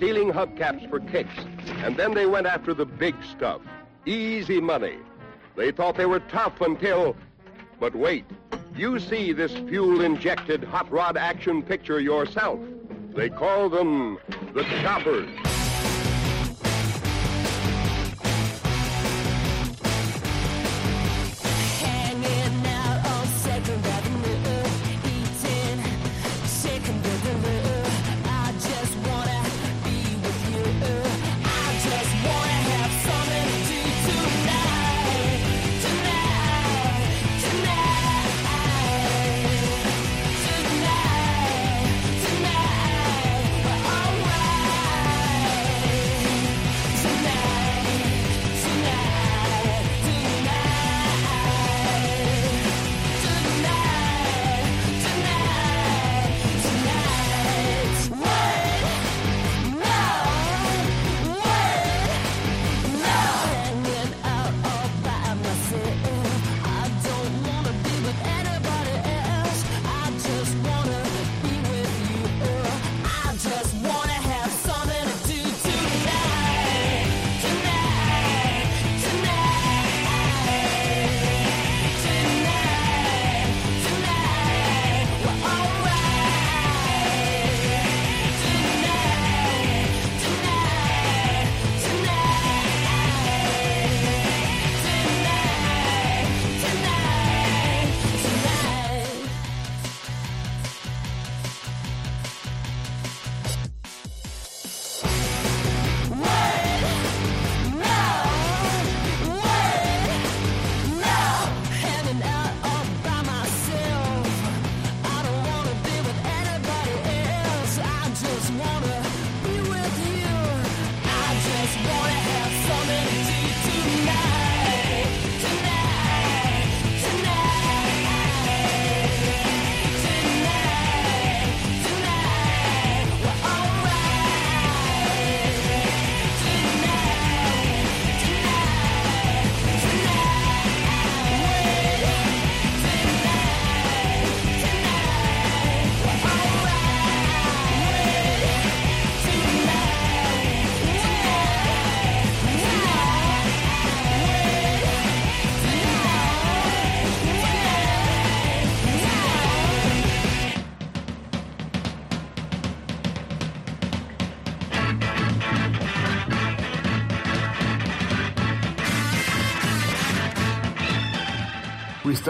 Stealing hubcaps for kicks, and then they went after the big stuff. Easy money. They thought they were tough until. But wait, you see this fuel injected hot rod action picture yourself. They call them the Choppers.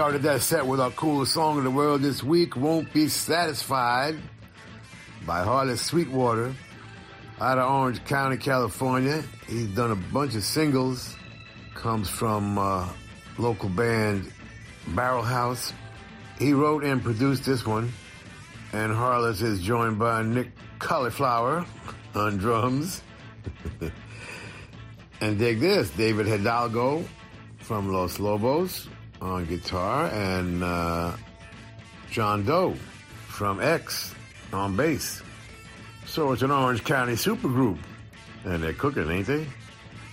Started that set with our coolest song in the world this week, Won't Be Satisfied, by Harlis Sweetwater, out of Orange County, California. He's done a bunch of singles, comes from uh, local band Barrel House. He wrote and produced this one, and Harlis is joined by Nick Cauliflower on drums. and dig this, David Hidalgo from Los Lobos on guitar, and uh, John Doe from X on bass. So it's an Orange County supergroup, and they're cooking, ain't they?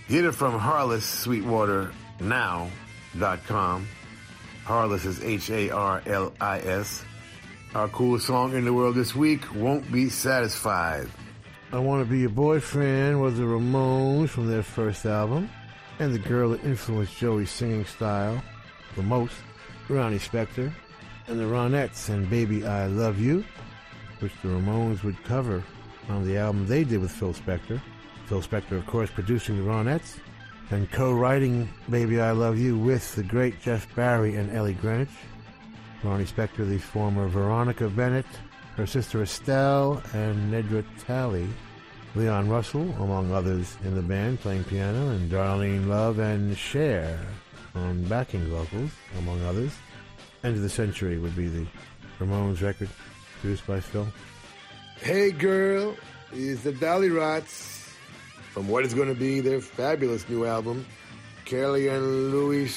Get it from HarlisSweetwaterNow.com. Harlis is H A R L I S. Our coolest song in the world this week, Won't Be Satisfied. I Want to Be Your Boyfriend was the Ramones from their first album, and the girl that influenced Joey's singing style the most, Ronnie Spector, and the Ronettes and Baby I Love You, which the Ramones would cover on the album they did with Phil Spector. Phil Spector, of course, producing the Ronettes and co-writing Baby I Love You with the great Jeff Barry and Ellie Greenwich. Ronnie Spector, the former Veronica Bennett, her sister Estelle, and Nedra Talley. Leon Russell, among others in the band, playing piano, and Darlene Love and Cher backing vocals, among others. End of the Century would be the Ramones record, produced by Phil. Hey Girl is the Dollyrots from what is going to be their fabulous new album. Kelly and Louis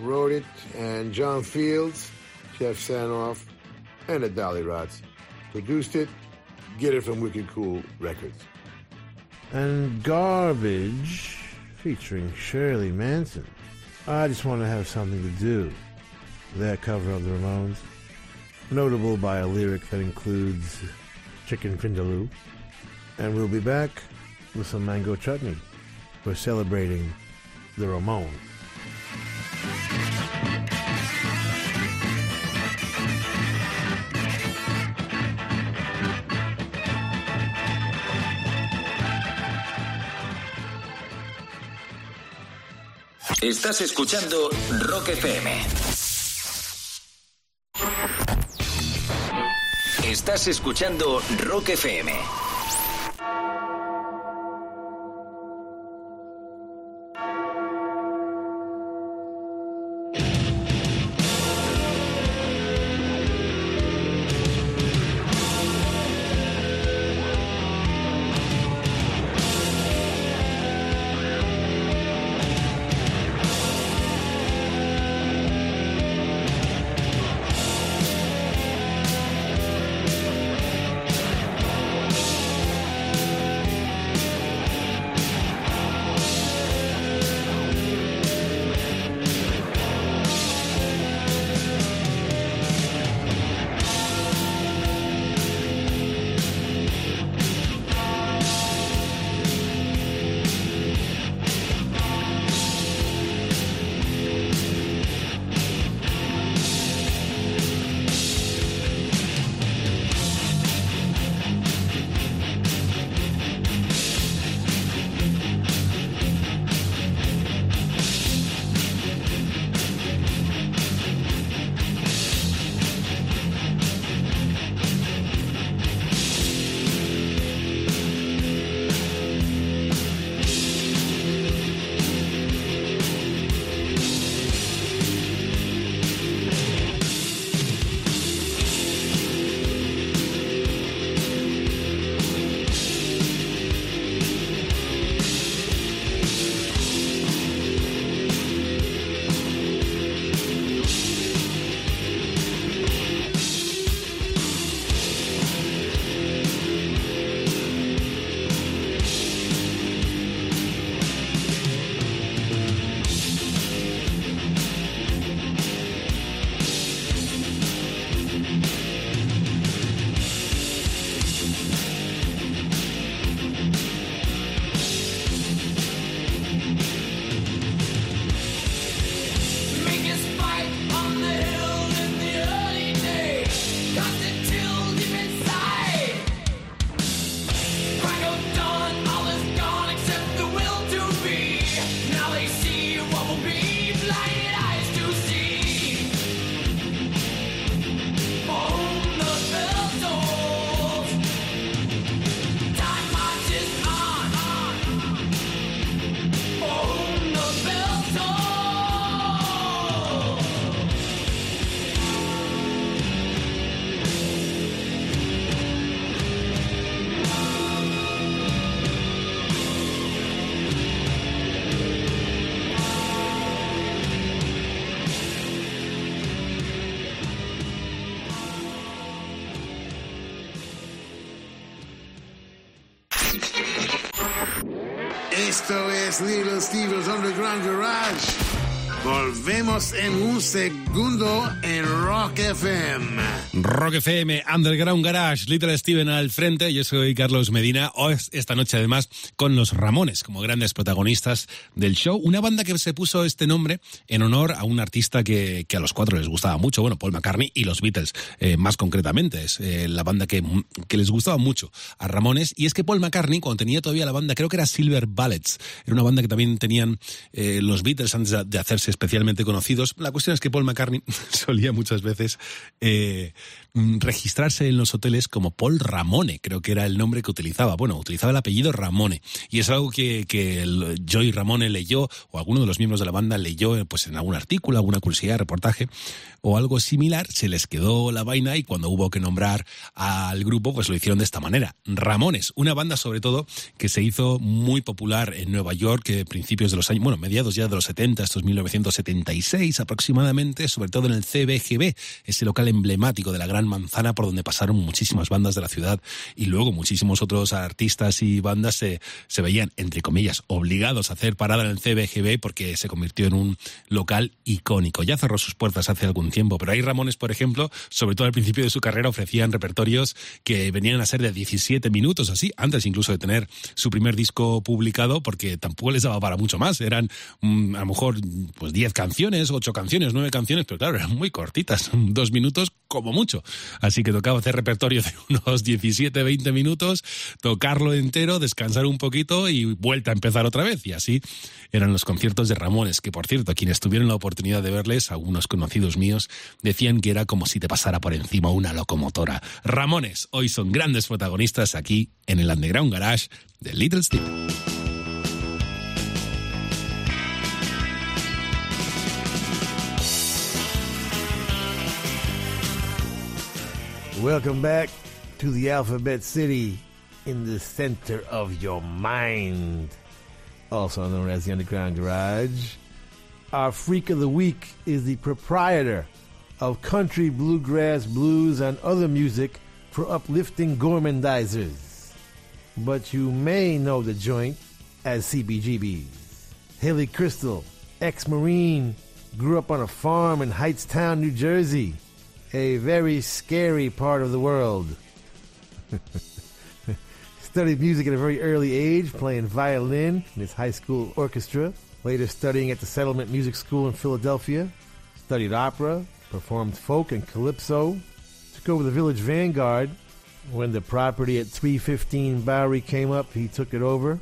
wrote it, and John Fields, Jeff Sanoff, and the Dollyrots produced it. Get it from Wicked Cool Records. And Garbage, featuring Shirley Manson. I just want to have something to do. Their cover of the Ramones, notable by a lyric that includes chicken vindaloo. And we'll be back with some mango chutney. We're celebrating the Ramones. Estás escuchando Rock FM. Estás escuchando Rock FM. Little Steven's Underground Garage. Volvemos en un segundo. Gundo en Rock FM. Rock FM, Underground Garage, Little Steven al frente. Yo soy Carlos Medina. Hoy, esta noche, además, con los Ramones como grandes protagonistas del show. Una banda que se puso este nombre en honor a un artista que, a los cuatro les gustaba mucho. Bueno, Paul McCartney y los Beatles, eh, más concretamente. Es eh, la banda que, que les gustaba mucho a Ramones. Y es que Paul McCartney, cuando tenía todavía la banda, creo que era Silver Ballets, era una banda que también tenían eh, los Beatles antes de- de hacerse especialmente conocidos. La cuestión es que Paul McCartney solía muchas veces eh, mm, registrarse en los hoteles como Paul Ramone, creo que era el nombre que utilizaba. Bueno, utilizaba el apellido Ramone. Y es algo que, que el Joey Ramone leyó, o alguno de los miembros de la banda leyó eh, pues, en algún artículo, alguna curiosidad, reportaje, o algo similar. Se les quedó la vaina y cuando hubo que nombrar al grupo, pues lo hicieron de esta manera. Ramones, una banda sobre todo que se hizo muy popular en Nueva York, que principios de los años, bueno, mediados ya de los 70, estos 1976 aproximadamente, sobre todo en el CBGB, ese local emblemático de la Gran Manzana por donde pasaron muchísimas bandas de la ciudad y luego muchísimos otros artistas y bandas se, se veían, entre comillas, obligados a hacer parada en el CBGB porque se convirtió en un local icónico. Ya cerró sus puertas hace algún tiempo, pero ahí Ramones, por ejemplo, sobre todo al principio de su carrera, ofrecían repertorios que venían a ser de 17 minutos, así, antes incluso de tener su primer disco publicado, porque tampoco les daba para mucho más. Eran mm, a lo mejor pues 10 canciones, 8 canciones, 9 canciones, pero claro, eran muy cortitas, dos minutos como mucho. Así que tocaba hacer repertorio de unos 17, 20 minutos, tocarlo entero, descansar un poquito y vuelta a empezar otra vez. Y así eran los conciertos de Ramones, que por cierto, quienes tuvieron la oportunidad de verles, algunos conocidos míos, decían que era como si te pasara por encima una locomotora. Ramones hoy son grandes protagonistas aquí en el Underground Garage de Little Steve. Welcome back to the Alphabet City in the center of your mind, also known as the Underground Garage. Our freak of the week is the proprietor of country, bluegrass, blues, and other music for uplifting gourmandizers. But you may know the joint as CBGB's. Hilly Kristal, ex Marine, grew up on a farm in Hightstown, New Jersey, a very scary part of the world. Studied music at a very early age, playing violin in his high school orchestra. Later studying at the Settlement Music School in Philadelphia. Studied opera, performed folk and calypso. Took over the Village Vanguard. When the property at 315 Bowery came up, he took it over.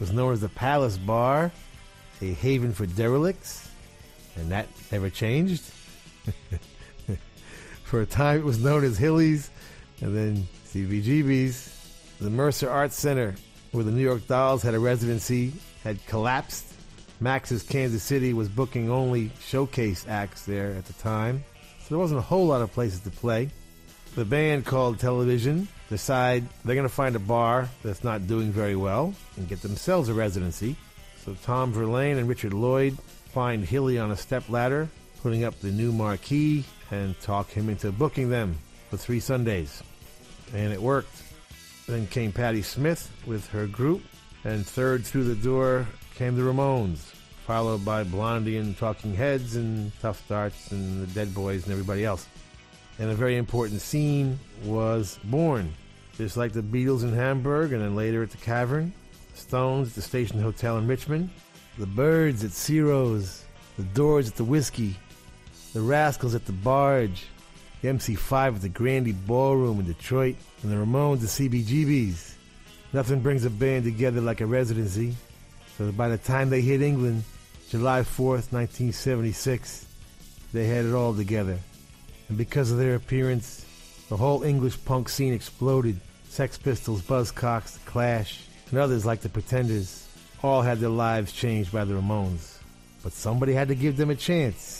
Was known as the Palace Bar, a haven for derelicts, and that never changed. For a time, it was known as Hilly's, and then CBGB's. The Mercer Arts Center, where the New York Dolls had a residency, had collapsed. Max's Kansas City was booking only showcase acts there at the time, so there wasn't a whole lot of places to play. The band called Television decide they're going to find a bar that's not doing very well and get themselves a residency. So Tom Verlaine and Richard Lloyd find Hilly on a step ladder, putting up the new marquee, and talk him into booking them for three Sundays. And it worked. Then came Patti Smith with her group, and third through the door came the Ramones, followed by Blondie and Talking Heads and Tuff Darts and the Dead Boys and everybody else. And a very important scene was born, just like the Beatles in Hamburg and then later at the Cavern, Stones at the Station Hotel in Richmond, the Byrds at Ciro's, the Doors at the Whisky, the Rascals at the Barge, the MC5 at the Grande Ballroom in Detroit, and the Ramones at CBGB's. Nothing brings a band together like a residency. So by the time they hit England, July 4th, 1976, they had it all together. And because of their appearance, the whole English punk scene exploded. Sex Pistols, Buzzcocks, The Clash, and others like The Pretenders all had their lives changed by the Ramones. But somebody had to give them a chance.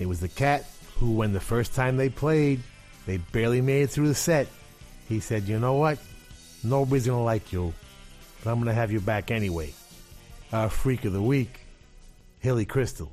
It was the cat who, when the first time they played, they barely made it through the set. He said, You know what? Nobody's going to like you, but I'm going to have you back anyway. Our freak of the week, Hilly Kristal.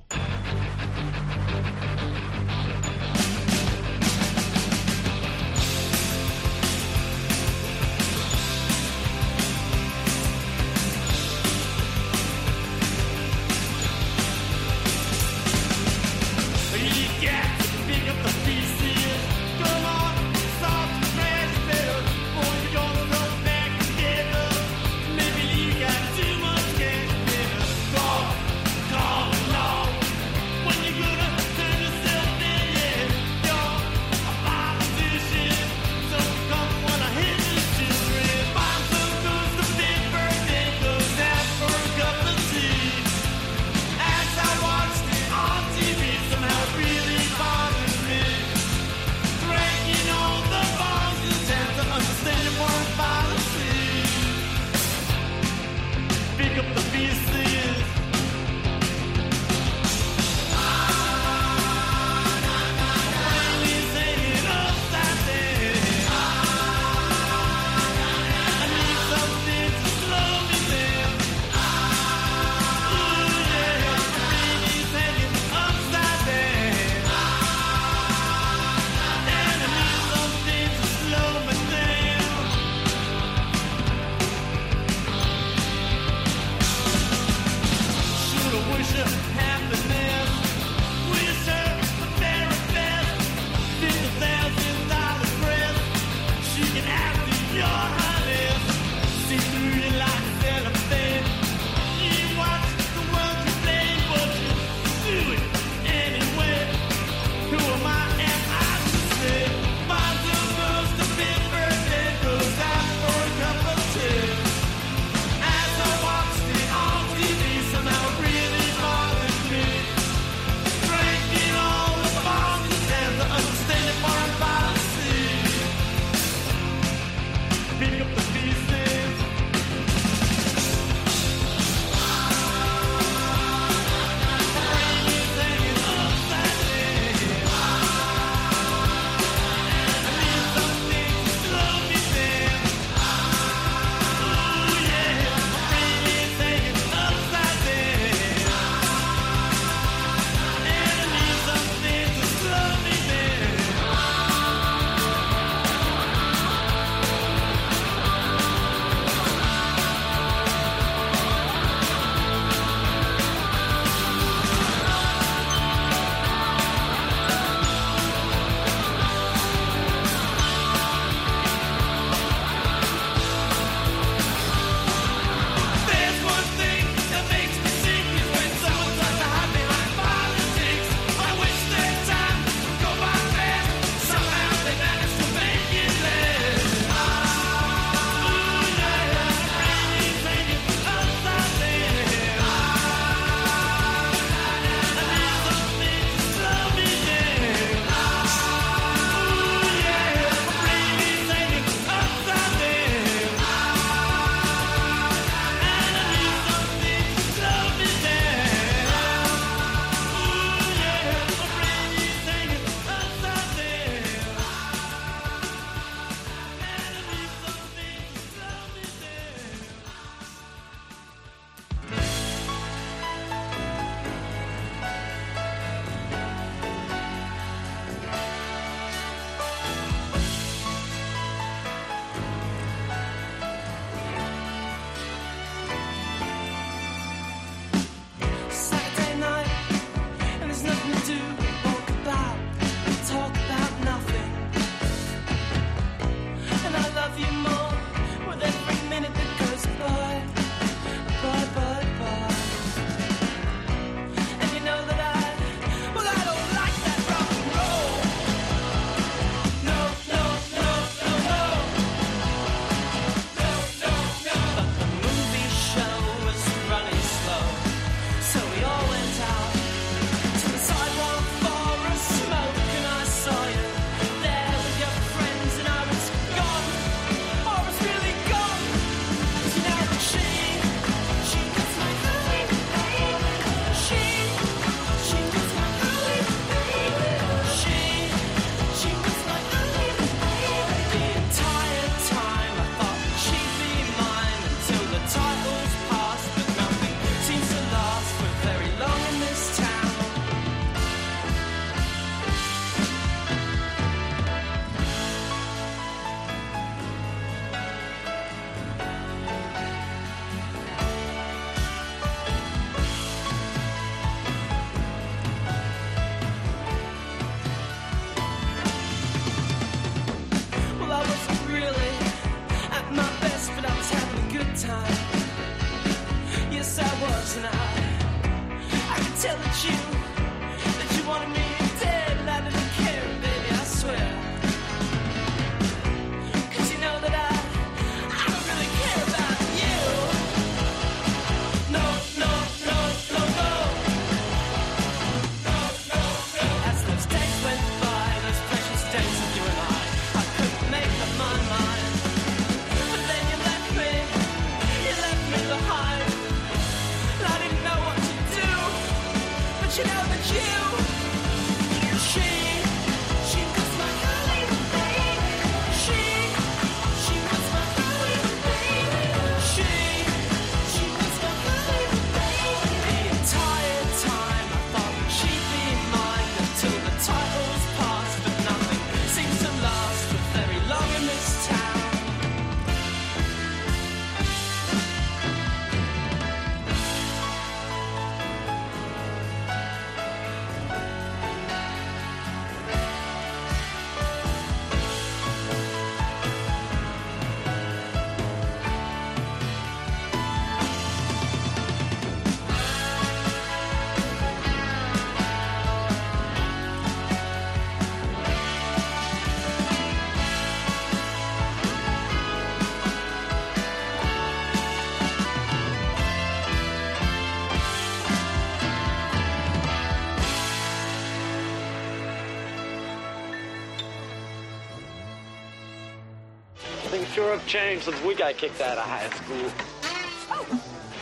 Sure have changed since we got kicked out of high school.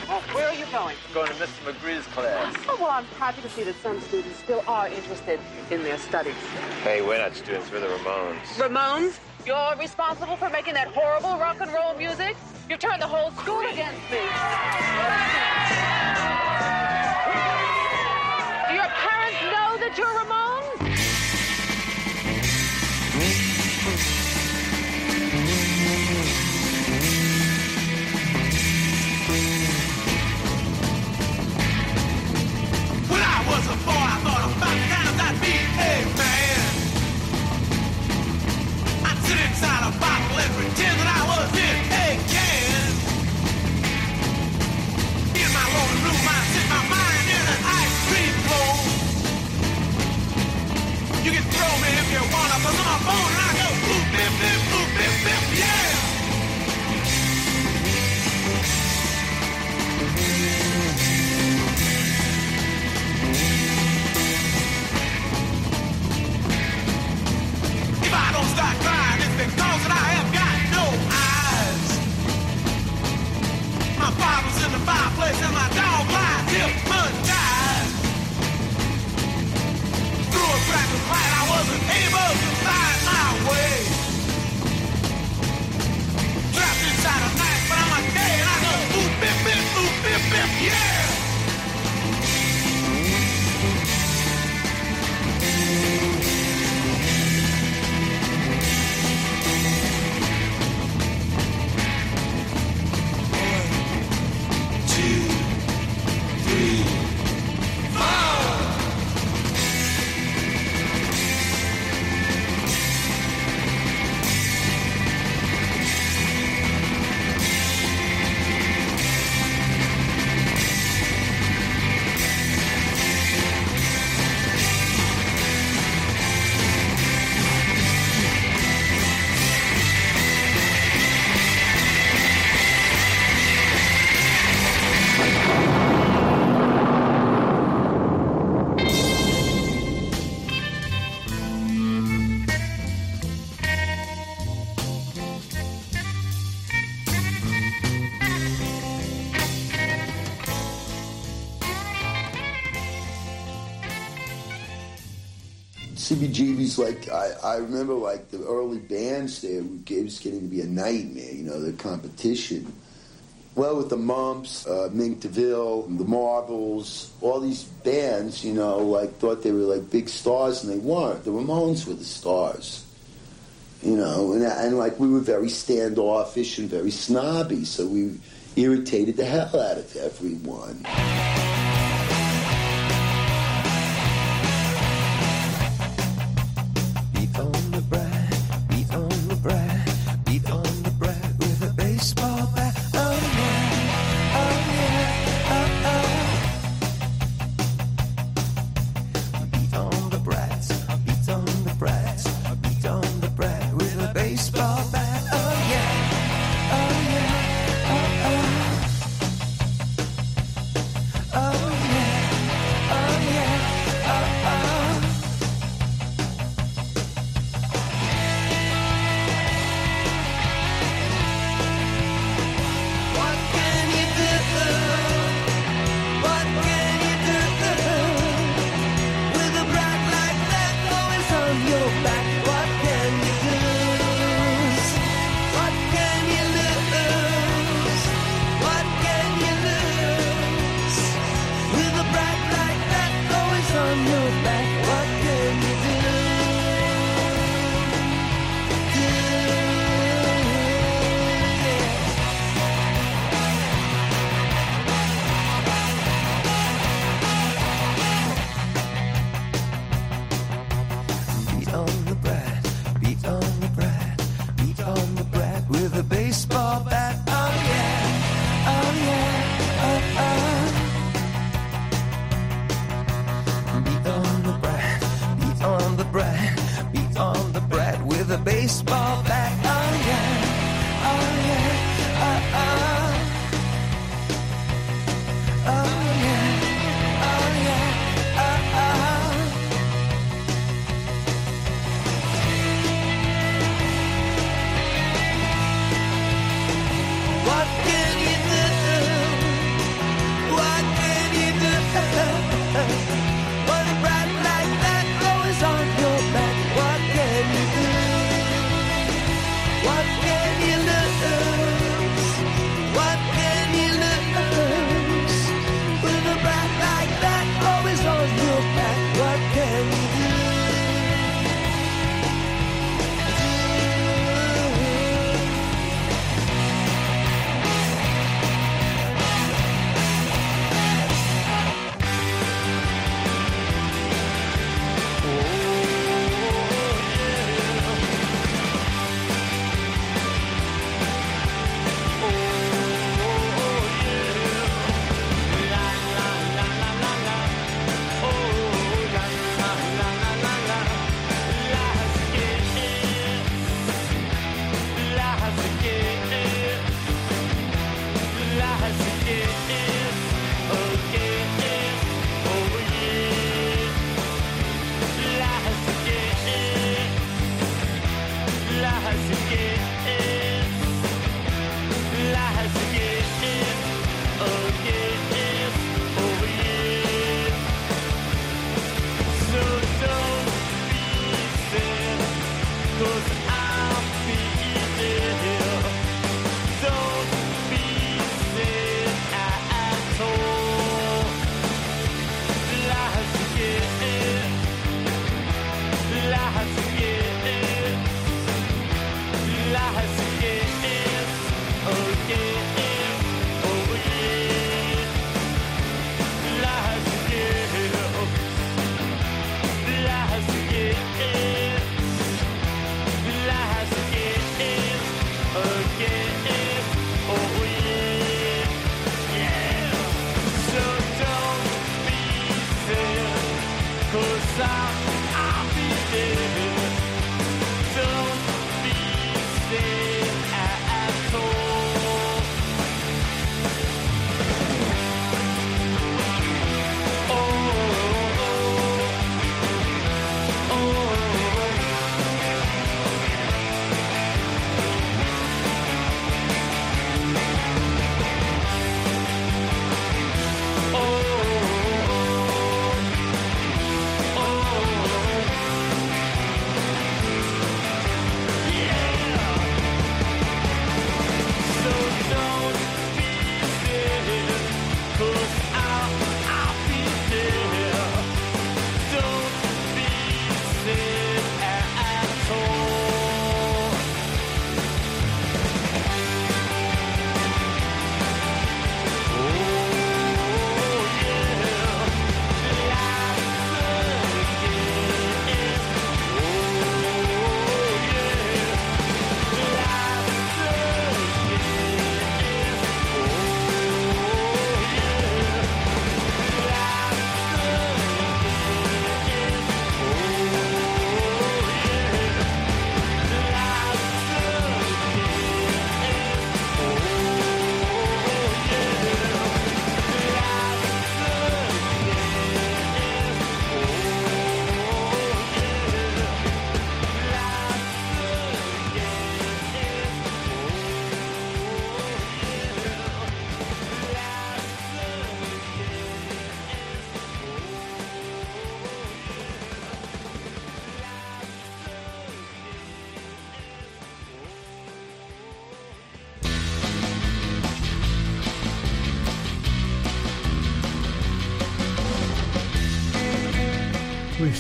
Oh, where are you going? Going to Mr. McGree's class. Oh, well, I'm happy to see that some students still are interested in their studies. Hey, we're not students, we're the Ramones. Ramones, you're responsible for making that horrible rock and roll music? You've turned the whole school against me. CBGB's like I, I remember like the early bands there it was getting to be a nightmare you know the competition. Well with the Mumps uh, Mink DeVille the Marbles all these bands you know like thought they were like big stars and they weren't. The Ramones were the stars you know and, and like we were very standoffish and very snobby so we irritated the hell out of everyone on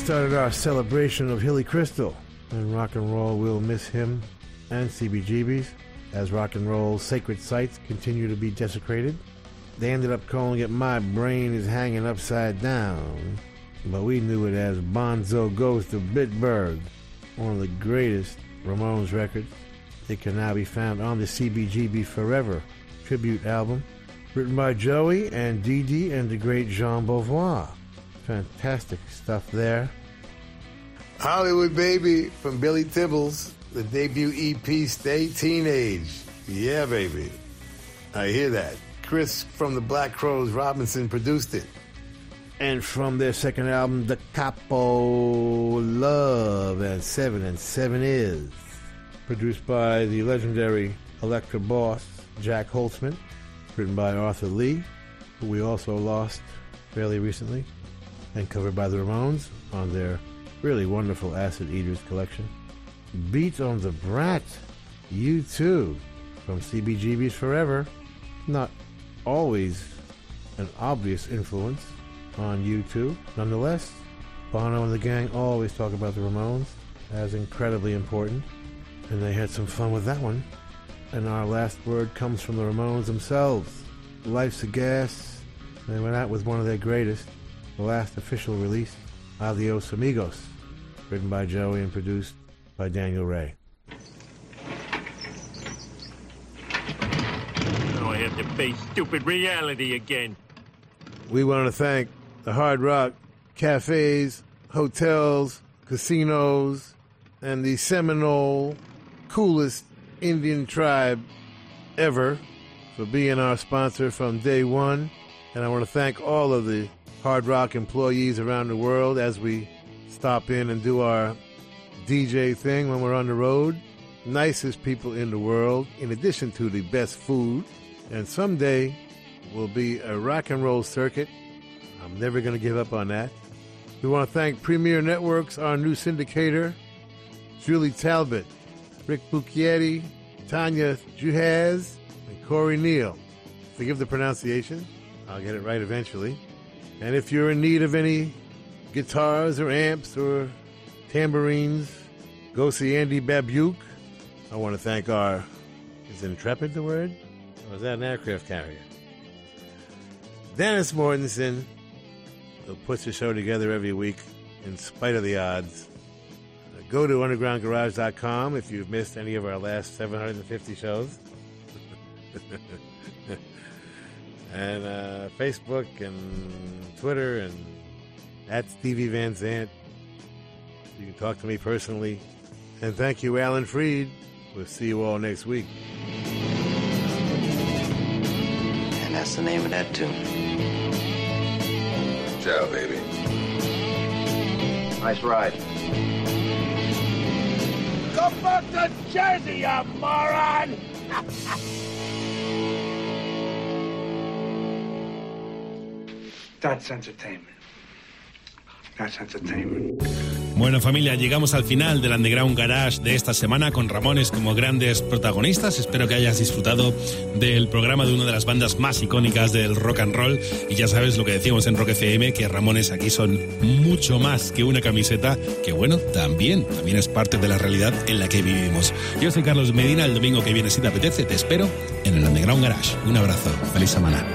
started our celebration of Hilly Kristal, and rock and roll will miss him and CBGBs as rock and roll's sacred sites continue to be desecrated. They ended up calling it My Brain is Hanging Upside Down, but we knew it as Bonzo Goes to Bitburg, one of the greatest Ramones records. It can now be found on the CBGB Forever tribute album, written by Joey and Dee Dee and the great Jean Beauvoir. Fantastic stuff there. Hollywood Baby from Billy Tibbals. the debut EP Stay Teenage. Yeah, baby. I hear that. Chris from the Black Crowes Robinson produced it. And from their second album, Da Capo Love and Seven and Seven Is. Produced by the legendary Elektra boss, Jac Holzman. Written by Arthur Lee, who we also lost fairly recently. And covered by the Ramones on their really wonderful Acid Eaters collection. Beat on the Brat, U2, from CBGB's Forever. Not always an obvious influence on U2. Nonetheless, Bono and the gang always talk about the Ramones as incredibly important, and they had some fun with that one. And our last word comes from the Ramones themselves. Life's a Gas. They went out with one of their greatest, the last official release, Adios Amigos, written by Joey and produced by Daniel Rey. Now I have to face stupid reality again. We want to thank the Hard Rock cafes, hotels, casinos, and the Seminole coolest Indian tribe ever for being our sponsor from day one. And I want to thank all of the Hard Rock employees around the world as we stop in and do our DJ thing when we're on the road. Nicest people in the world, in addition to the best food. And someday will be a rock and roll circuit. I'm never going to give up on that. We want to thank Premiere Networks, our new syndicator, Julie Talbot, Rick Bucchietti, Tanya Juhaz, and Corey Neal. Forgive the pronunciation. I'll get it right eventually. And if you're in need of any guitars or amps or tambourines, go see Andy Babiuk. I want to thank our, is Intrepid the word? Or is that an aircraft carrier? Dennis Mortensen, who puts the show together every week in spite of the odds. Uh, Go to undergroundgarage.com if you've missed any of our last 750 shows. and uh, Facebook and Twitter and at Stevie Van Zandt. You can talk to me personally. And thank you, Alan Freed. We'll see you all next week. And that's the name of that tune. Ciao, baby. Nice ride. Go back to Jersey, you moron! That's entertainment. That's entertainment. Bueno familia, llegamos al final del Underground Garage de esta semana con Ramones como grandes protagonistas. Espero que hayas disfrutado del programa de una de las bandas más icónicas del rock and roll. Y ya sabes lo que decíamos en Rock FM, que Ramones aquí son mucho más que una camiseta, que bueno, también, también es parte de la realidad en la que vivimos. Yo soy Carlos Medina, el domingo que viene si te apetece, te espero en el Underground Garage. Un abrazo, feliz semana.